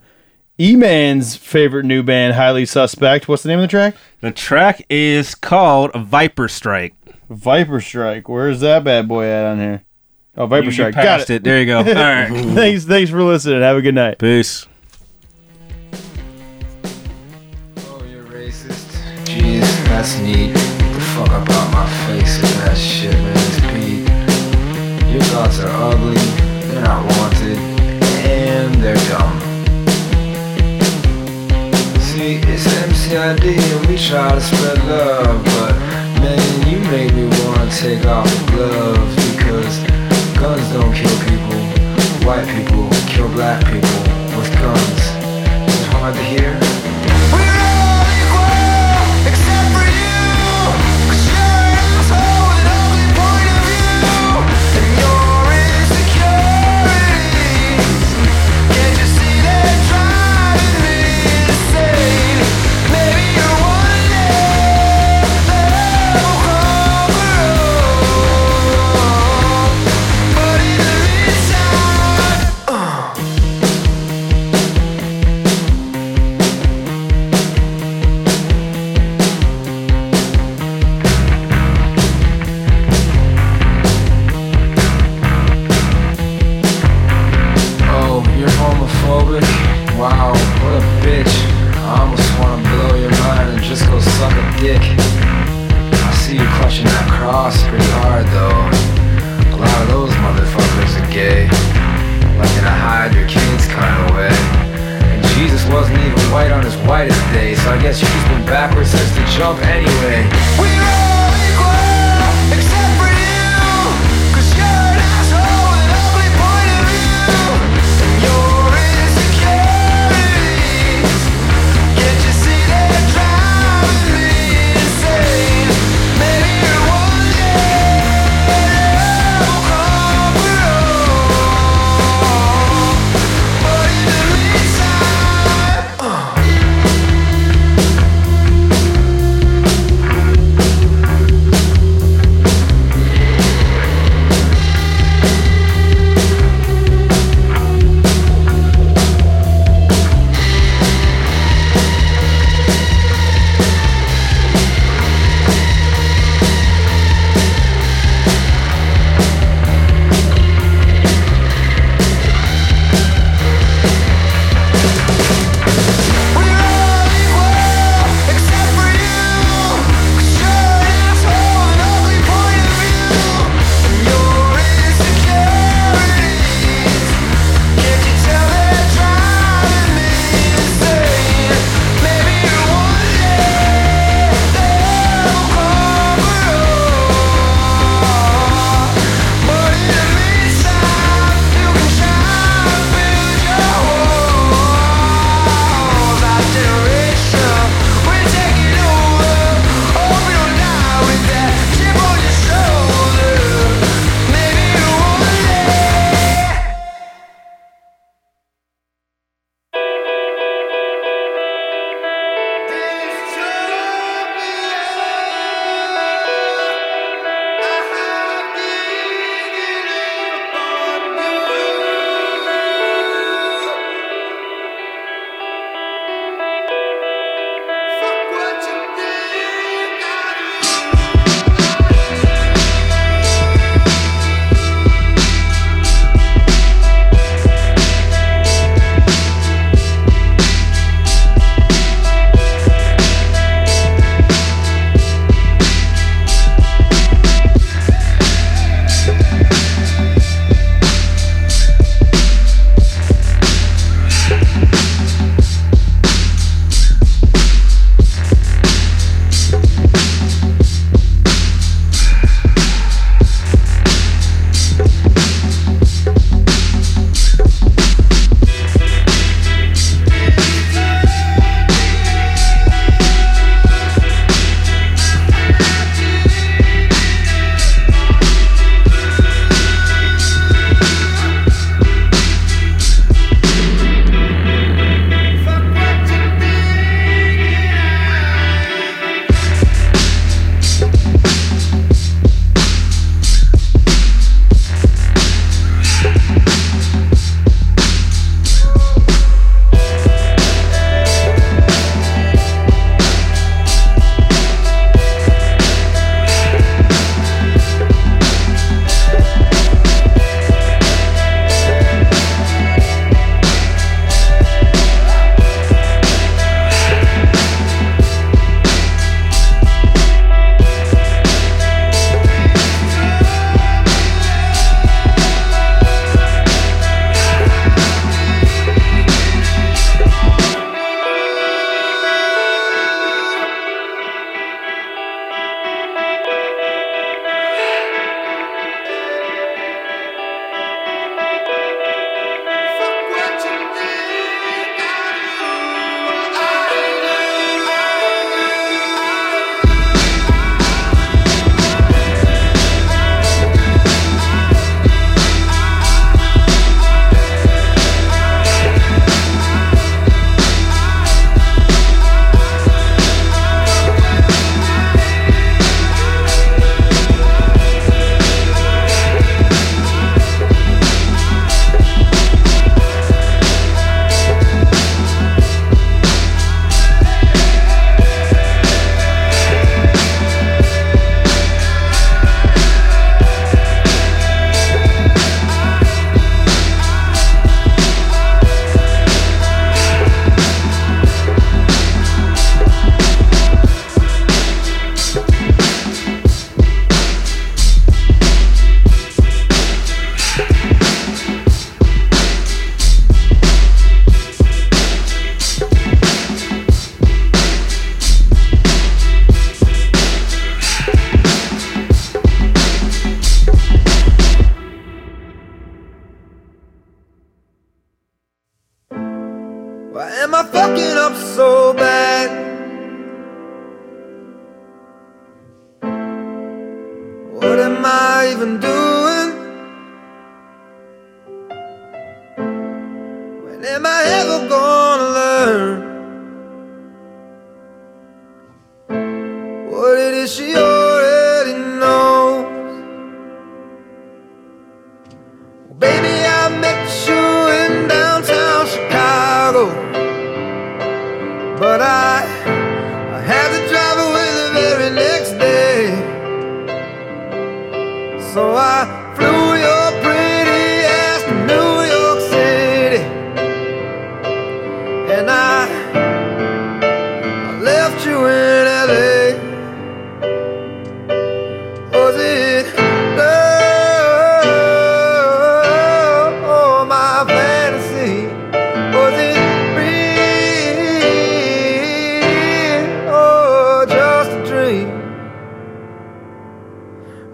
E Man's favorite new band, Highly Suspect. What's the name of the track? The track is called Viper Strike. Viper Strike. Where's that bad boy at on here? Oh, Viper You- you Strike. Got it. it. There you go. [LAUGHS] All right. thanks, thanks for listening. Have a good night. Peace. Oh, you're racist. Jeez, that's neat. Get the fuck up out my face with that shit, man. It's Pete. Your thoughts are ugly, they're not wanted, and they're dumb. See, it's MCID and we try to spread love, but man, you make me wanna take off the gloves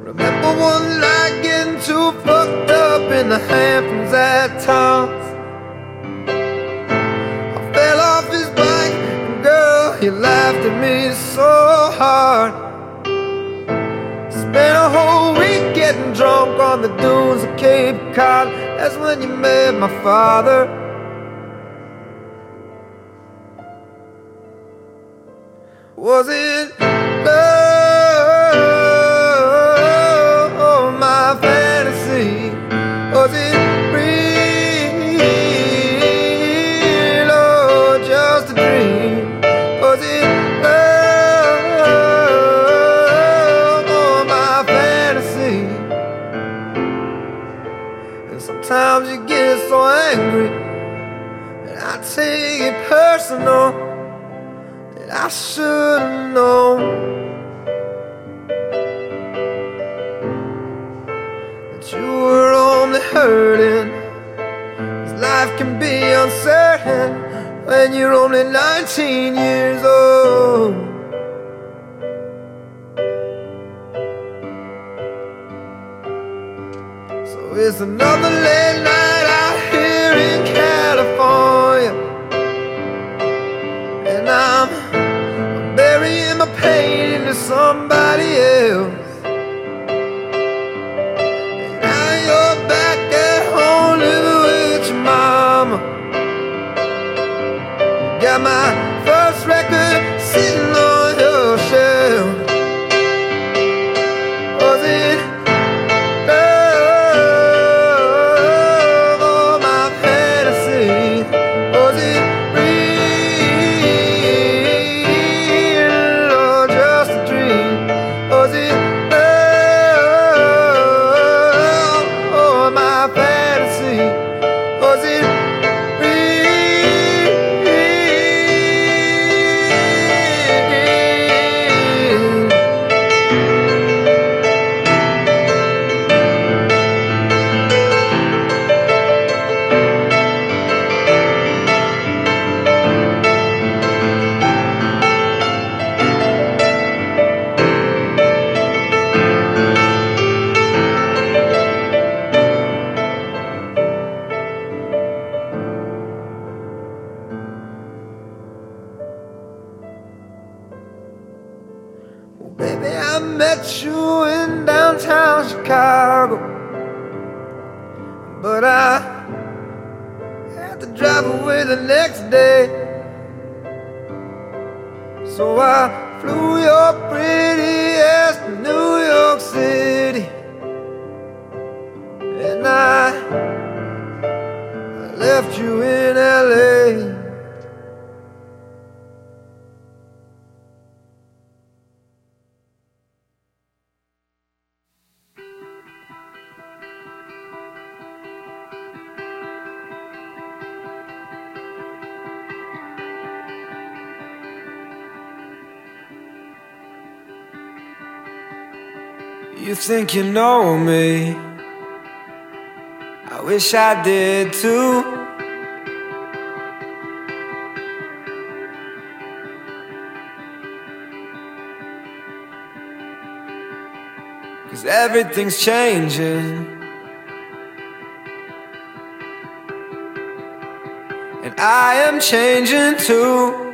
Remember one night getting too fucked up in the Hamptons at Tom's. I fell off his bike, and girl, he laughed at me so hard. Spent a whole week getting drunk on the dunes of Cape Cod. That's when you met my father. Was it that should have known that you were only hurting. 'Cause life can be uncertain when you're only 19 years old. So it's another late night somebody else. And now you're back at home living with your mama. Got my first record sitting think you know me? I wish I did too. Cause everything's changing. And I am changing too.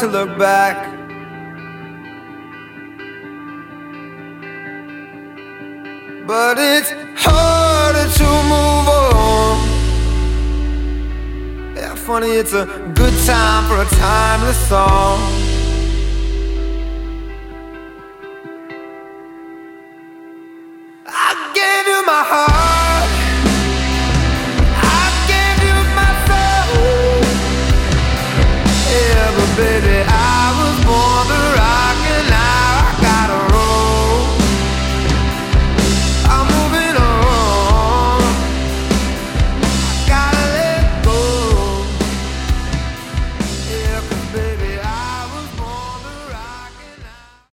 To look back. But it's harder to move on. Yeah, funny, it's a good time for a timeless song.